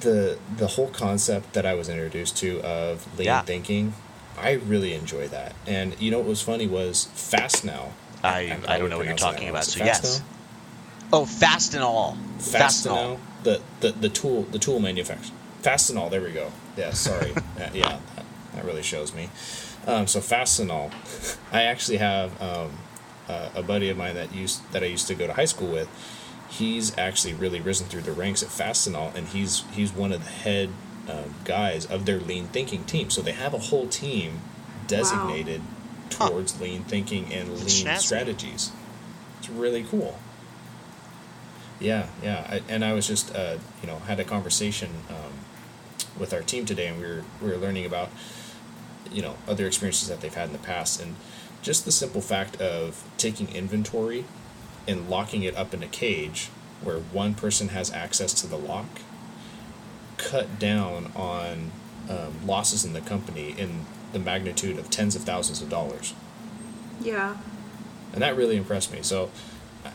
The the whole concept that I was introduced to of lean Yeah. thinking, I really enjoy that. And you know what was funny was Fast Now. I- I'm I don't know what you're talking about. So yes. Now? Oh, Fastenal. Fastenal. all. Fast, and all. Now, the, the the tool the tool manufacturer. Fastenal, there we go. Yeah, sorry. Uh, yeah, that, that really shows me. Um, so Fastenal, I actually have um, uh, a buddy of mine that used that I used to go to high school with. He's actually really risen through the ranks at Fastenal, and he's he's one of the head um, guys of their lean thinking team. So they have a whole team designated Huh. towards lean thinking and lean strategies. It's really cool. Yeah, yeah, I, and I was just, uh, you know, had a conversation um, with our team today, and we were we were learning about, you know, other experiences that they've had in the past, and just the simple fact of taking inventory and locking it up in a cage where one person has access to the lock, cut down on um, losses in the company in the magnitude of tens of thousands of dollars Yeah. and that really impressed me. So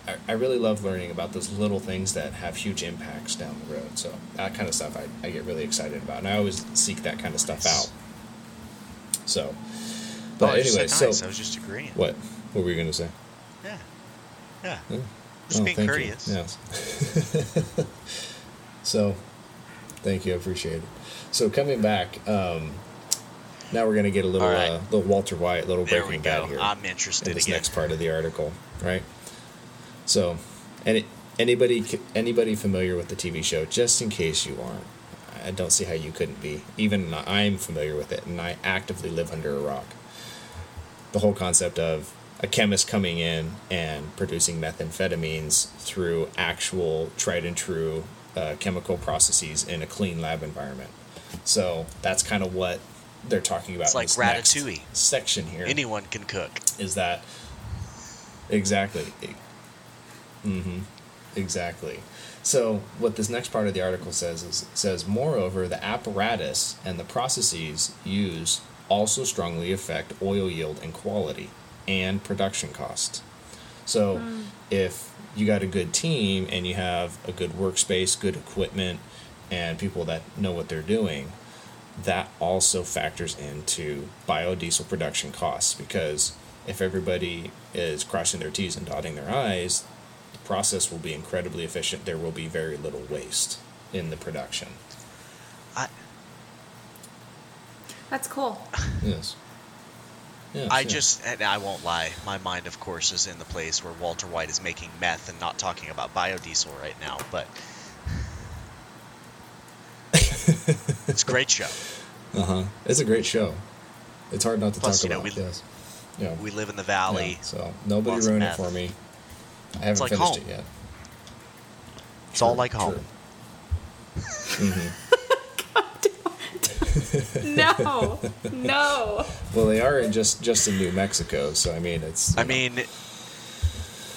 I, I really love learning about those little things that have huge impacts down the road. So that kind of stuff I, I get really excited about, and I always seek that kind of stuff out. So, but anyway, nice. so I was just agreeing. what? What were you gonna say? Yeah. Yeah. Yeah. Just Oh, being thank you. Yes. so, thank you. I appreciate it. So coming back, um, now we're gonna get a little, right. uh, little Walter White, little There Breaking. Bad here. I'm interested in this again. next part of the article, right? So, and it anybody anybody familiar with the TV show? Just in case you aren't, I don't see how you couldn't be. Even I'm familiar with it, and I actively live under a rock. The whole concept of a chemist coming in and producing methamphetamines through actual tried and true uh, chemical processes in a clean lab environment. So that's kind of what they're talking about. It's like Ratatouille. section here Anyone can cook. is that exactly mm-hmm. Exactly. So what this next part of the article says is says moreover the apparatus and the processes used also strongly affect oil yield and quality and production cost. So if you got a good team and you have a good workspace good equipment and people that know what they're doing that also factors into biodiesel production costs because if everybody is crossing their T's and dotting their I's, process will be incredibly efficient. There will be very little waste in the production. I That's cool. Yes. Yes, I yes. just and I won't lie. My mind, of course, is in the place where Walter White is making meth and not talking about biodiesel right now. But it's a great show. Uh huh. It's a great show. It's hard not to Plus, talk you know, about. we- yes. Yeah. We live in the valley. yeah. So nobody lots of ruined it for me. I haven't like finished home. it yet. It's all like home. true. No, no. Well, they are in just just in New Mexico, so I mean, it's. I know, mean,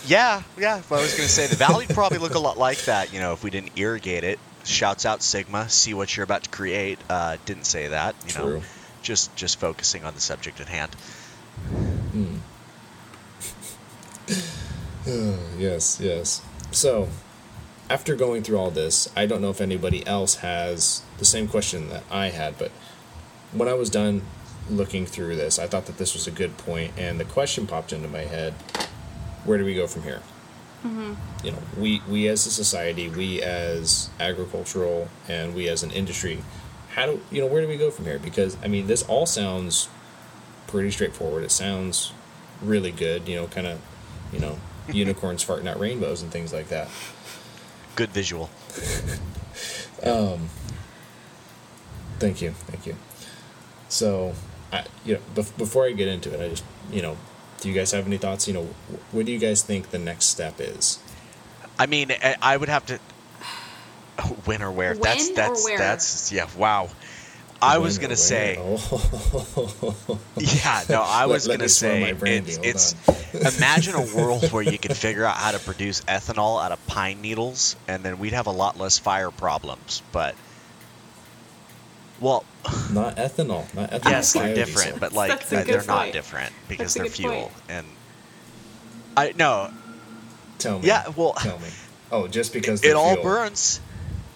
yeah, yeah. Well, I was going to say the valley probably look a lot like that. You know, if we didn't irrigate it. Shouts out Sigma. See what you're about to create. Uh, didn't say that. You True. know, just just focusing on the subject at hand. Hmm, yes, yes. So, after going through all this, I don't know if anybody else has the same question that I had, but when I was done looking through this, I thought that this was a good point, and the question popped into my head: Where do we go from here? Mm-hmm. You know, we we as a society, we as agricultural, and we as an industry, how do you know where do we go from here? Because I mean, this all sounds pretty straightforward. It sounds really good. You know, kind of, you know, unicorns farting out rainbows and things like that. Good visual. um, Thank you, thank you. So, I you know bef- before I get into it, I just you know, do you guys have any thoughts? You know, what do you guys think the next step is? I mean, I I would have to. When or where? that's When or that's where? that's yeah. Wow. I was gonna say. Oh. Yeah, no, I was let gonna me swirl say it's, it's imagine a world where you could figure out how to produce ethanol out of pine needles, and then we'd have a lot less fire problems. But well, Not ethanol, not ethanol. yes, they're different, but like uh, they're not different because That's they're fuel. point. And I no, Tell me. Yeah, well- tell me. Oh, just because it they're all fuel. burns.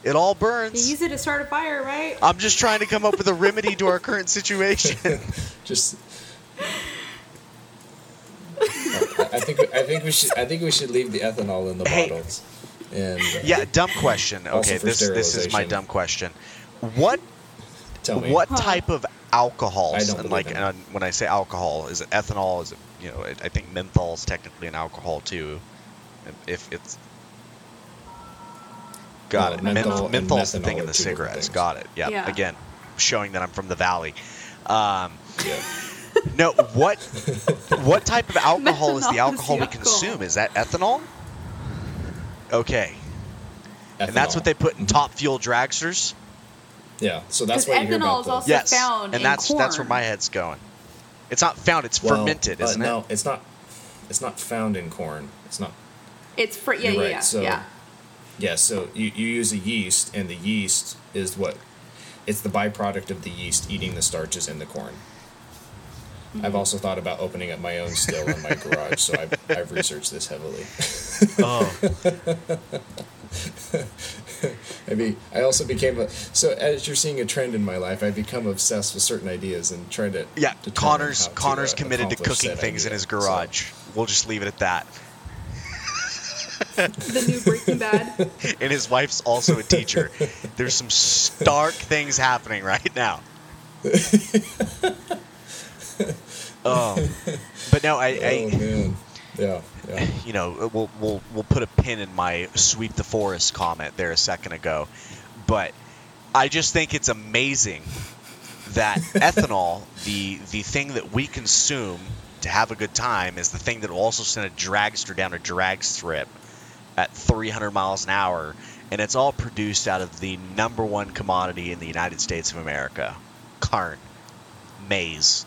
It all burns. You use it to start a fire, right? I'm just trying to come up with a remedy to our current situation. Just. I I think I think we should I think we should leave the ethanol in the Hey. bottles. And uh, yeah, dumb question. Okay, this this is my dumb question. What tell me what Huh. type of alcohols and like and when i say alcohol is it ethanol is it you know i think menthol is technically an alcohol too if it's got it menthol Menth- and menthol's the thing in the cigarettes things. got it yep. Yeah. again showing that i'm from the valley um, Yeah. no what what type of alcohol is the alcohol the we alcohol. consume is that ethanol okay and that's what they put in top fuel dragsters Yeah, so that's Because why you hear ethanol about is the also yes found and in that's that's where my head's going it's not found it's well, fermented uh, isn't it No, it's not. It's not found in corn. It's not. It's for yeah, You're yeah, right, yeah, so- yeah. Yeah, so you, you use a yeast, and the yeast is what? It's the byproduct of the yeast eating the starches in the corn. Mm-hmm. I've also thought about opening up my own still in my garage, so I've, I've researched this heavily. oh I mean, I also became a so as you're seeing a trend in my life, I become obsessed with certain ideas and trying to Yeah, determine Connor's to, Connor's uh, committed to cooking things in idea. his So- garage. We'll just leave it at that. The new Breaking Bad. And his wife's also a teacher. There's some stark things happening right now. oh, but no, I, oh I man, Yeah, yeah. you know, we'll we'll we'll put a pin in my sweep the forest comment there a second ago, but I just think it's amazing that ethanol, the the thing that we consume to have a good time, is the thing that will also send a dragster down a drag strip at 300 miles an hour, and it's all produced out of the number one commodity in the United States of America, corn, maize.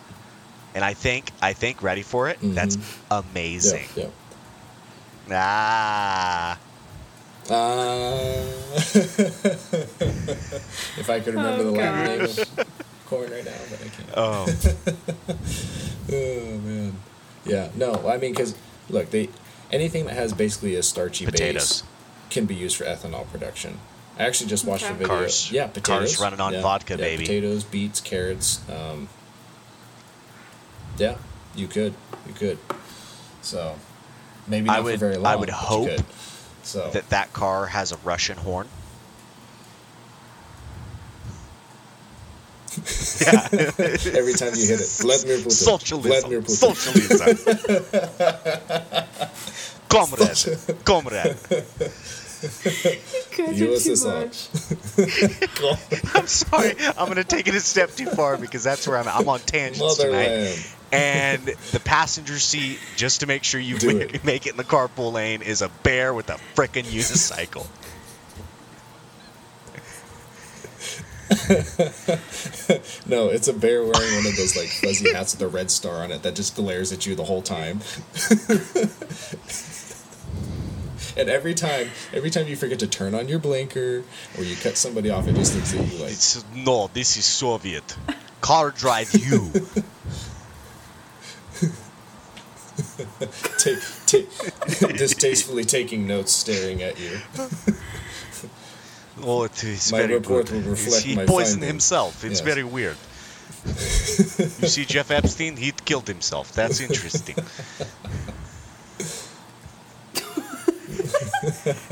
And I think I think ready for it. That's amazing. Yeah, yeah. Ah. Uh, if I could remember Oh, the Latin name of corn right now, but I can't. Oh. Oh man, yeah. No, I mean, because look, they anything that has basically a starchy Potatoes. base can be used for ethanol production. I actually just watched Okay. a video. Cars. Yeah, potatoes. Cars running on yeah, vodka, yeah, baby. Potatoes, beets, carrots. Um, yeah, you could, you could. So maybe I not would- for very long. I would hope. So that that car has a Russian horn. yeah. every time you hit it, Vladimir Putin. Vladimir Socialism. Putin. Socialism. comrade. Comrade. You guys are too USSR. much. I'm sorry. I'm going to take it a step too far because that's where I'm I'm on tangents tonight. Motherland. And the passenger seat, just to make sure you make, it. make it in the carpool lane, is a bear with a frickin' unicycle. No, it's a bear wearing one of those like fuzzy hats with a red star on it that just glares at you the whole time. and every time, every time you forget to turn on your blinker or you cut somebody off, it just looks at you like, It's no, this is Soviet. Car drive you. take, take, distastefully taking notes, staring at you. Oh, it is My very report good. will reflect he my poisoned findings. himself. It's Yes. very weird. you see, Jeff Epstein, he killed himself. That's interesting.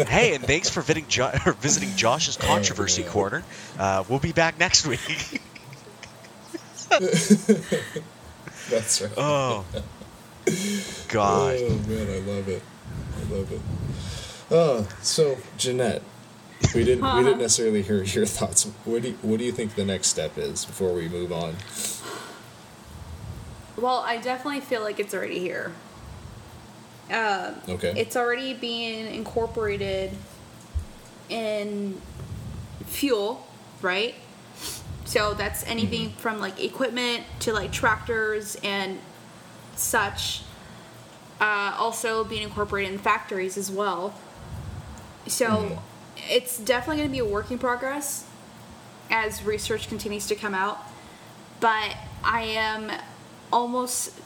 hey, and thanks for visiting, jo- visiting Josh's controversy man. corner. Uh, we'll be back next week. That's right. oh, God. Oh man, I love it. I love it. Oh, so Jeanette, we didn't we didn't necessarily hear your thoughts. What do you, what do you think the next step is before we move on? Well, I definitely feel like it's already here. Um, Okay. It's already being incorporated in fuel, right? So that's anything from like equipment to like tractors and such. Uh, also being incorporated in factories as well. So it's definitely going to be a work in progress as research continues to come out. But I am almost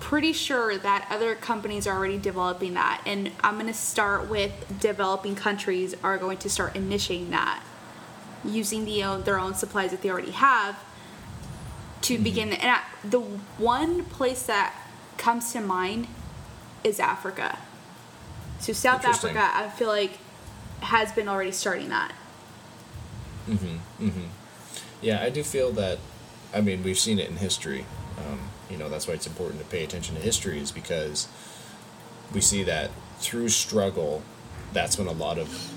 pretty sure that other companies are already developing that and i'm going to start with developing countries are going to start initiating that using the own, their own supplies that they already have to mm-hmm. begin and I, the one place that comes to mind is africa so south africa i feel like has been already starting that Mhm, mhm. Yeah, I do feel that. I mean, we've seen it in history. Um, you know, that's why it's important to pay attention to history, is because we see that through struggle, that's when a lot of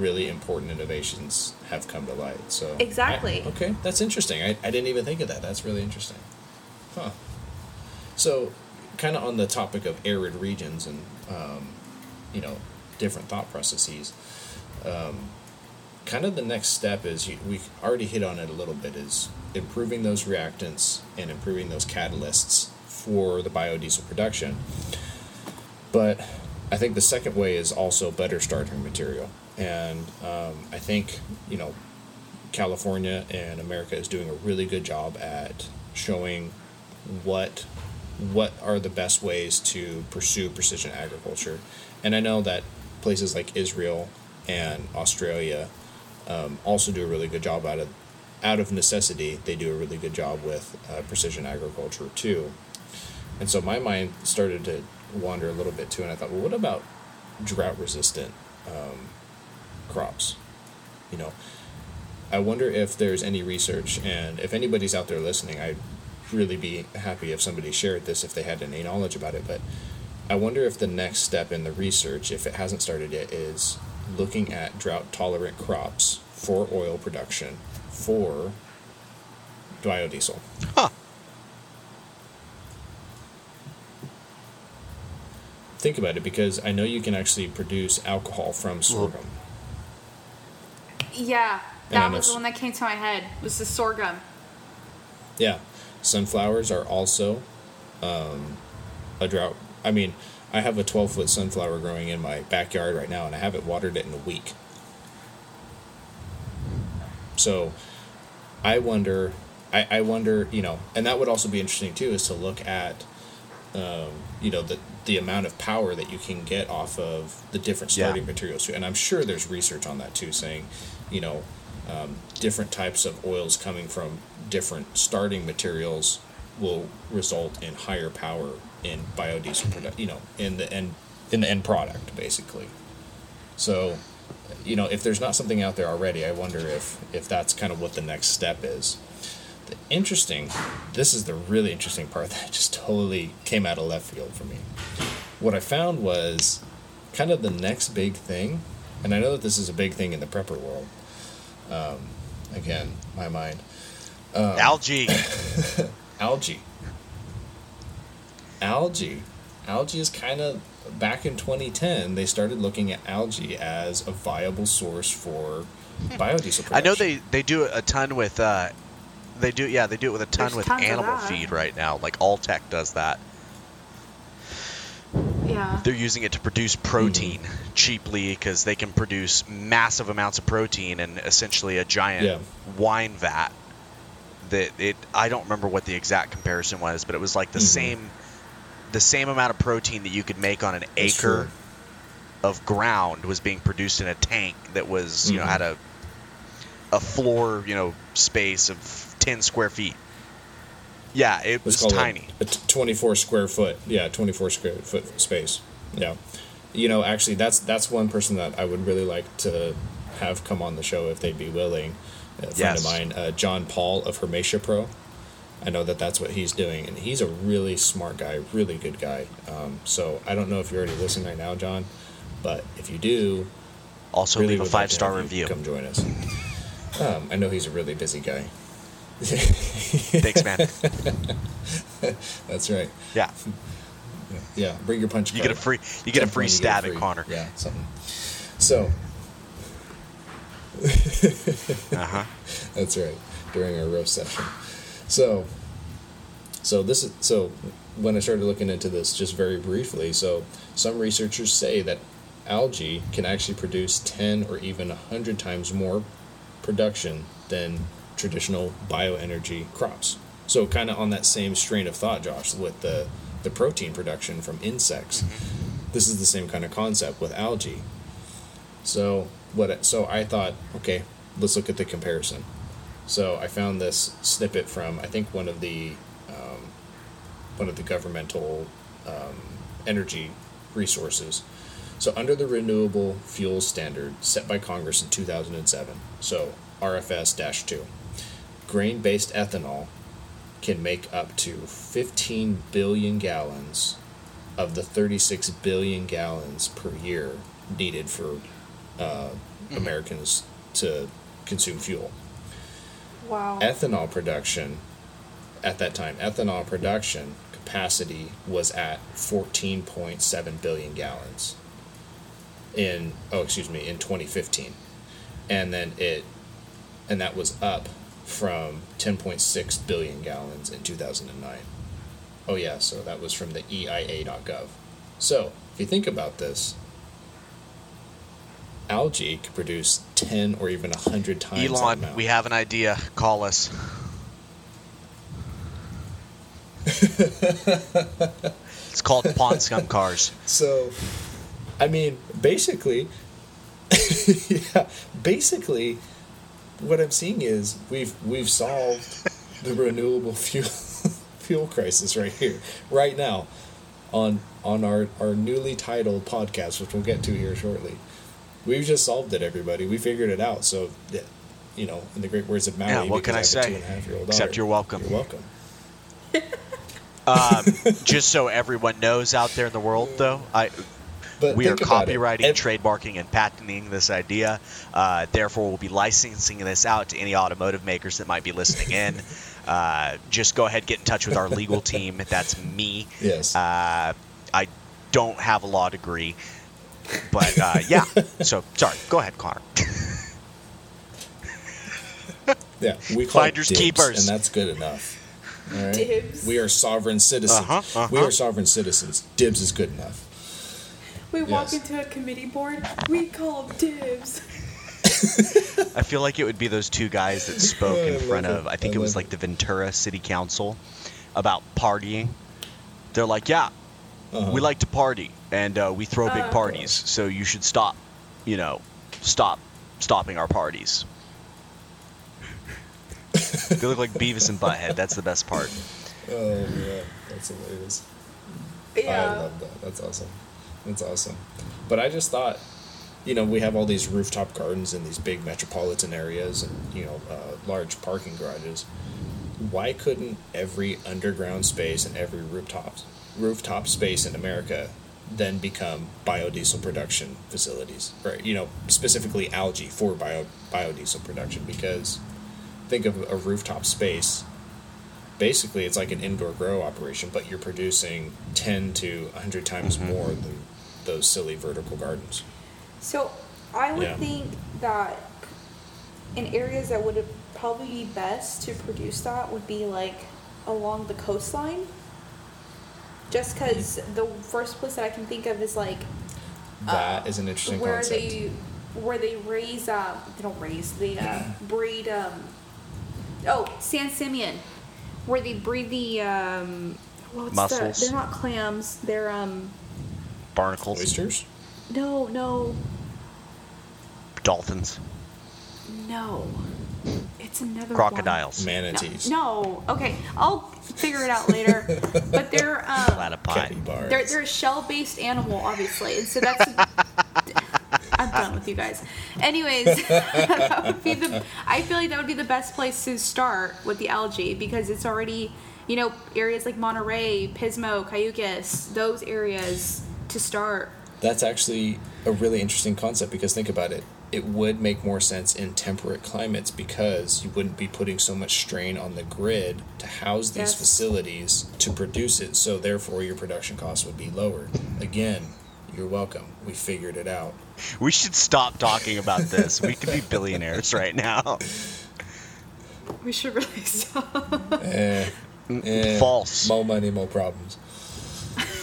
really important innovations have come to light. So I- Exactly. okay, that's interesting. I, I didn't even think of that. That's really interesting. Huh. So, kind of on the topic of arid regions and um, you know different thought processes. Um, kind of the next step is we already hit on it a little bit is improving those reactants and improving those catalysts for the biodiesel production. But i think the second way is also better starting material. And um, i think you know california and america is doing a really good job at showing what what are the best ways to pursue precision agriculture. And i know that places like israel and australia um, also do a really good job out of out of necessity. They do a really good job with uh, precision agriculture too. And so my mind started to wander a little bit too and i thought well what about drought resistant um, crops? You know i wonder if there's any research and if anybody's out there listening i'd really be happy if somebody shared this if they had any knowledge about it but I wonder if the next step in the research, if it hasn't started yet, is looking at drought tolerant crops for oil production for biodiesel. Huh. Think about it because I know you can actually produce alcohol from sorghum. Yeah, that was the one that came to my head. Was the sorghum? Yeah, sunflowers are also um, a drought. I mean, I have a 12 foot sunflower growing in my backyard right now, and I haven't watered it in a week. So, I wonder, I, I wonder, you know, and that would also be interesting too, is to look at, um, you know, the the amount of power that you can get off of the different Yeah. starting materials too. And I'm sure there's research on that too, saying, you know, um, different types of oils coming from different starting materials will result in higher power in biodiesel product. You know, in the end in the end product basically. So, you know, if there's not something out there already, I wonder if if that's kind of what the next step is. The interesting, this is the really interesting part that just totally came out of left field for me. What I found was kind of the next big thing, and I know that this is a big thing in the prepper world. Um, again, my mind. Um, Algae. algae. Algae. Algae is kind of back in 2010. They started looking at algae as a viable source for biodiesel production. I know they, they do a ton with uh, they do yeah they do it with a ton There's with animal feed right now. Like Alltech does that. Yeah. They're using it to produce protein Mm-hmm. cheaply because they can produce massive amounts of protein in essentially a giant Yeah. wine vat. That it I don't remember what the exact comparison was, but it was like the Mhm. same the same amount of protein that you could make on an That's acre true. of ground was being produced in a tank that was you know Mhm. had a a floor you know space of 10 square feet yeah it Let's was call it tiny A, t- 24 square foot. Yeah, 24 square foot space. Yeah. You know, actually, that's that's one person that I would really like to have come on the show if they'd be willing. A friend Yes. of mine, uh, John Paul of Hermetia Pro. I know that that's what he's doing, and he's a really smart guy, really good guy. Um, so I don't know if you're already listening right now, John, but if you do, also really leave a like five-star review Come join us. Um, I know he's a really busy guy. thanks man That's right. yeah Yeah, bring your punch. you card. get a free you get a free stab free. at connor Yeah, something. So uh-huh that's right during our roast session. So, so this is so when I started looking into this just very briefly. So some researchers say that algae can actually produce ten or even hundred times more production than traditional bioenergy crops. So kind of on that same strain of thought, Josh, with the the protein production from insects. Mm-hmm. This is the same kind of concept with algae. So what? So I thought, okay, let's look at the comparison. So I found this snippet from I think one of the um, one of the governmental um, energy resources. So under the renewable fuel standard set by Congress in 2007, so RFS-2, grain-based ethanol can make up to 15 billion gallons of the 36 billion gallons per year needed for uh, Americans to consume fuel. Wow. Ethanol production, at that time, ethanol production capacity was at 14.7 billion gallons in, oh, excuse me, in 2015. And then it, and that was up from 10.6 billion gallons in 2009. Oh, yeah, so that was from the EIA.gov. So, if you think about this, algae could produce 10 or even 100 times elon we have an idea. Call us. It's called pond scum cars. So, I mean, basically, yeah, basically, what I'm seeing is we've we've solved the renewable fuel fuel crisis right here, right now, on on our our newly titled podcast, which we'll get to here shortly. We've just solved it, everybody. We figured it out. So, you know, in the great words of Maui, Yeah, what can because I say? two and a half year old Except you're welcome. You're welcome. Um, just so everyone knows out there in the world, though, I But we are think about it. copywriting, trademarking, and patenting this idea. Uh, therefore, we'll be licensing this out to any automotive makers that might be listening in. Uh, just go ahead, get in touch with our legal team. That's me. Yes. Uh, I don't have a law degree, but uh, yeah. So sorry. Go ahead, Connor. Yeah, we call finders dibs, keepers, and that's good enough. All right? Dibs. We are sovereign citizens. Uh-huh, We uh-huh. are sovereign citizens. Dibs is good enough. We walk Yes. into a committee board, we call dibs. I feel like it would be those two guys that spoke in front of, I think I it was like the Ventura City Council about partying. They're like, yeah, Uh-huh. we like to party and uh, we throw big Uh. parties, so you should stop, you know, stop stopping our parties. they look like Beavis and Butthead. That's the best part. Oh yeah, that's hilarious. I Yeah. love that. That's awesome. That's awesome. But I just thought, you know, we have all these rooftop gardens in these big metropolitan areas and you know uh, large parking garages. Why couldn't every underground space and every rooftop rooftop space in America then become biodiesel production facilities? Right. You know, specifically algae for bio biodiesel production because think of a rooftop space basically it's like an indoor grow operation, but you're producing 10 to 100 times mm-hmm. more than those silly vertical gardens. So I would Yeah. think that in areas that would probably be best to produce that would be like along the coastline. Just because the first place that I can think of is like That is an interesting where concept. they where they raise uh they don't raise they uh, breed um oh San Simeon where they breed the um what's Mussels. the they're not clams they're um Barnacles, Oysters? no no dolphins, no it's another one. crocodiles, Manatees. No, okay, I'll figure it out later. but they're um, platypi. Capybaras. they're they're a shell-based animal, obviously, and so that's. I'm done with you guys. Anyways, that would be the. I feel like that would be the best place to start with the algae because it's already, you know, areas like Monterey, Pismo, Cayucos, those areas to start. That's actually a really interesting concept because think about it. It would make more sense in temperate climates because you wouldn't be putting so much strain on the grid to house these Yes. facilities to produce it. So therefore, your production costs would be lower. Again, you're welcome. We figured it out. We should stop talking about this. We could be billionaires right now. We should really stop. Eh, eh, False. More money, more problems.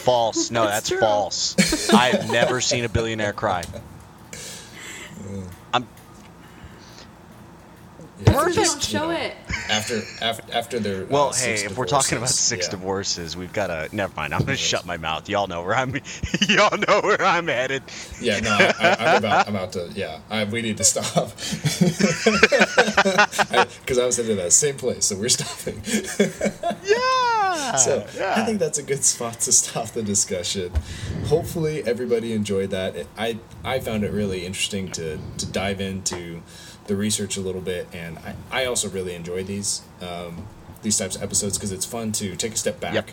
False. No, That's that's, false. I have never seen a billionaire cry. That's Perfect. why they don't show it. after after after their well. uh, hey, six if we're talking about six yeah. divorces, we've got to. Never mind. I'm gonna shut my mouth. Y'all know where I'm. y'all know where I'm headed. Yeah, no, I, I, I'm about I'm about to. Yeah, I, we need to stop because I, was headed to that same place, so we're stopping. Yeah. So yeah. I think that's a good spot to stop the discussion. Hopefully, everybody enjoyed that. I I found it really interesting to to dive into the research a little bit, and I, I also really enjoy these um, these types of episodes because it's fun to take a step back Yep.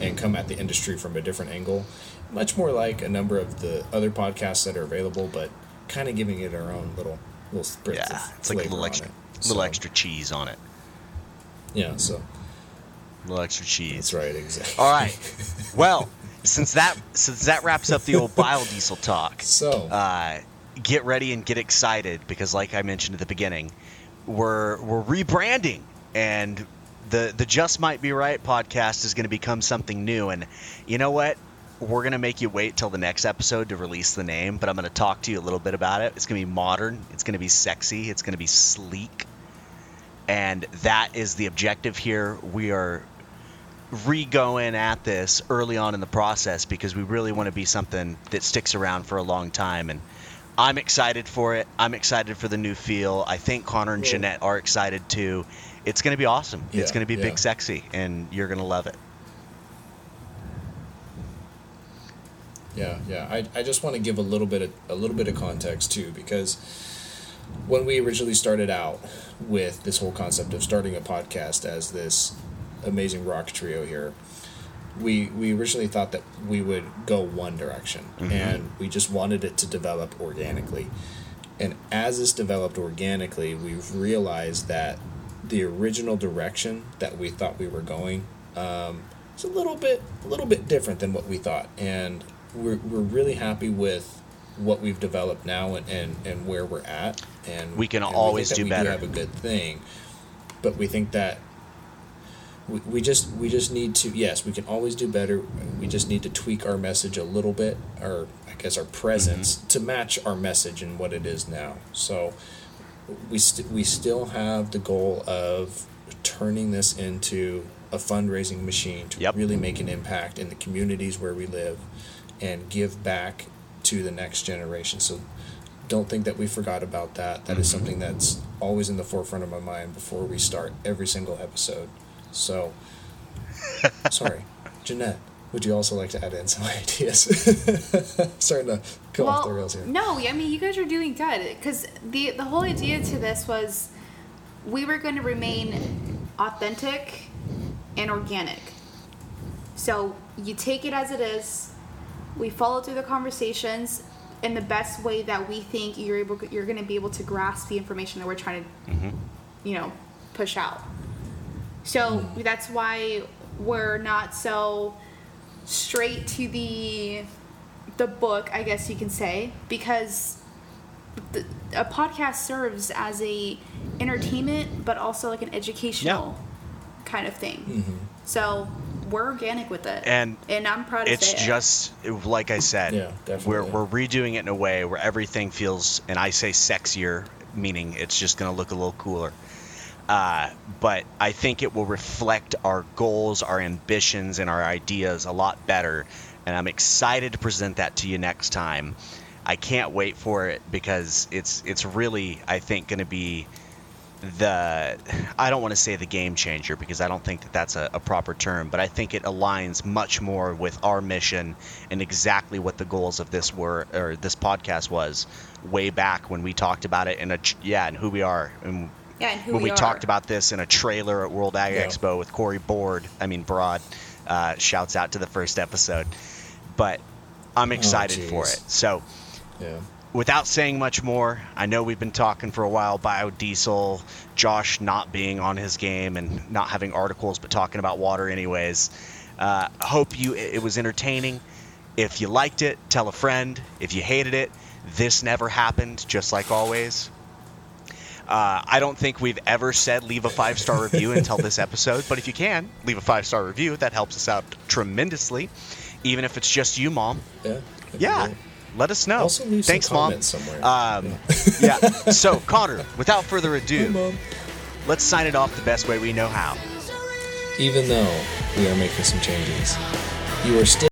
and come at the industry from a different angle, much more like a number of the other podcasts that are available, but kind of giving it our own little little spritz yeah. It's like a little extra, it. little So, extra cheese on it. Yeah, so a little extra cheese. that's right, exactly. All right. Well, since that since that wraps up the old biodiesel talk, So uh, get ready and get excited because, like I mentioned at the beginning, we're we're rebranding, and the the Just Might Be Right podcast is going to become something new. And you know what? We're going to make you wait till the next episode to release the name, but I'm going to talk to you a little bit about it. It's going to be modern. It's going to be sexy. It's going to be sleek. And that is the objective here. We are re-going at this early on in the process because we really want to be something that sticks around for a long time and I'm excited for it. I'm excited for the new feel. I think Connor and. Jeanette are excited too. It's going to be awesome. it's going to be yeah. big sexy and you're going to love it. Yeah, yeah. I, I just want to give a little bit of a little bit of context too, because when we originally started out with this whole concept of starting a podcast as this amazing rock trio here, we we originally thought that we would go one direction, and we just wanted it to develop organically. And as it's developed organically, we've realized that the original direction that we thought we were going um, is a little bit a little bit different than what we thought, and we're we're really happy with what we've developed now and, and, and where we're at. And We can and always that do we better. have a good thing, but we think that we, we just we just need to yes we can always do better we just need to tweak our message a little bit or i guess our presence Mm-hmm. to match our message and what it is now so we, st- we still have the goal of turning this into a fundraising machine to Yep. really make an impact in the communities where we live and give back to the next generation so don't think that we forgot about that That is Mm-hmm. something that's always in the forefront of my mind before we start every single episode so sorry jeanette would you also like to add in some ideas starting to go off the rails here No, I mean you guys are doing good because the the whole idea to this was we were going to remain authentic and organic. So you take it as it is. We follow through the conversations in the best way that we think you're able you're going to be able to grasp the information that we're trying to mm-hmm. you know push out. So that's why we're not so straight to the the book, I guess you can say, because the, a podcast serves as a entertainment, but also like an educational kind of thing. Mm-hmm. So we're organic with it, And and I'm proud to it's say it. just like I said. Yeah, We're we're redoing it in a way where everything feels, and I say sexier, meaning it's just going to look a little cooler. Uh, but I think it will reflect our goals, our ambitions, and our ideas a lot better. And I'm excited to present that to you next time. I can't wait for it because it's it's really I think going to be the I don't want to say the game changer because I don't think that that's a, a proper term, but I think it aligns much more with our mission and exactly what the goals of this were or this podcast was way back when we talked about it and a yeah and who we are and yeah, and who when we, we, are. talked about this in a trailer at World Ag Yeah. Expo with Corey Board, I mean Broad, uh, shouts out to the first episode, but I'm excited for Oh, jeez. it. So yeah without saying much more, I know we've been talking for a while biodiesel, Josh not being on his game and not having articles, but talking about water anyways. Uh, hope you it was entertaining. If you liked it, tell a friend. If you hated it, this never happened. Just like always. Uh, I don't think we've ever said leave a five star review until this episode, but if you can, leave a five star review. That helps us out tremendously. Even if it's just you, mom. yeah Yeah. great. Let us know. Also leave Thanks, some mom. somewhere. Um, yeah. So, Connor, without further Hey, ado, Mom. let's sign it off the best way we know how. Even though we are making some changes, you are still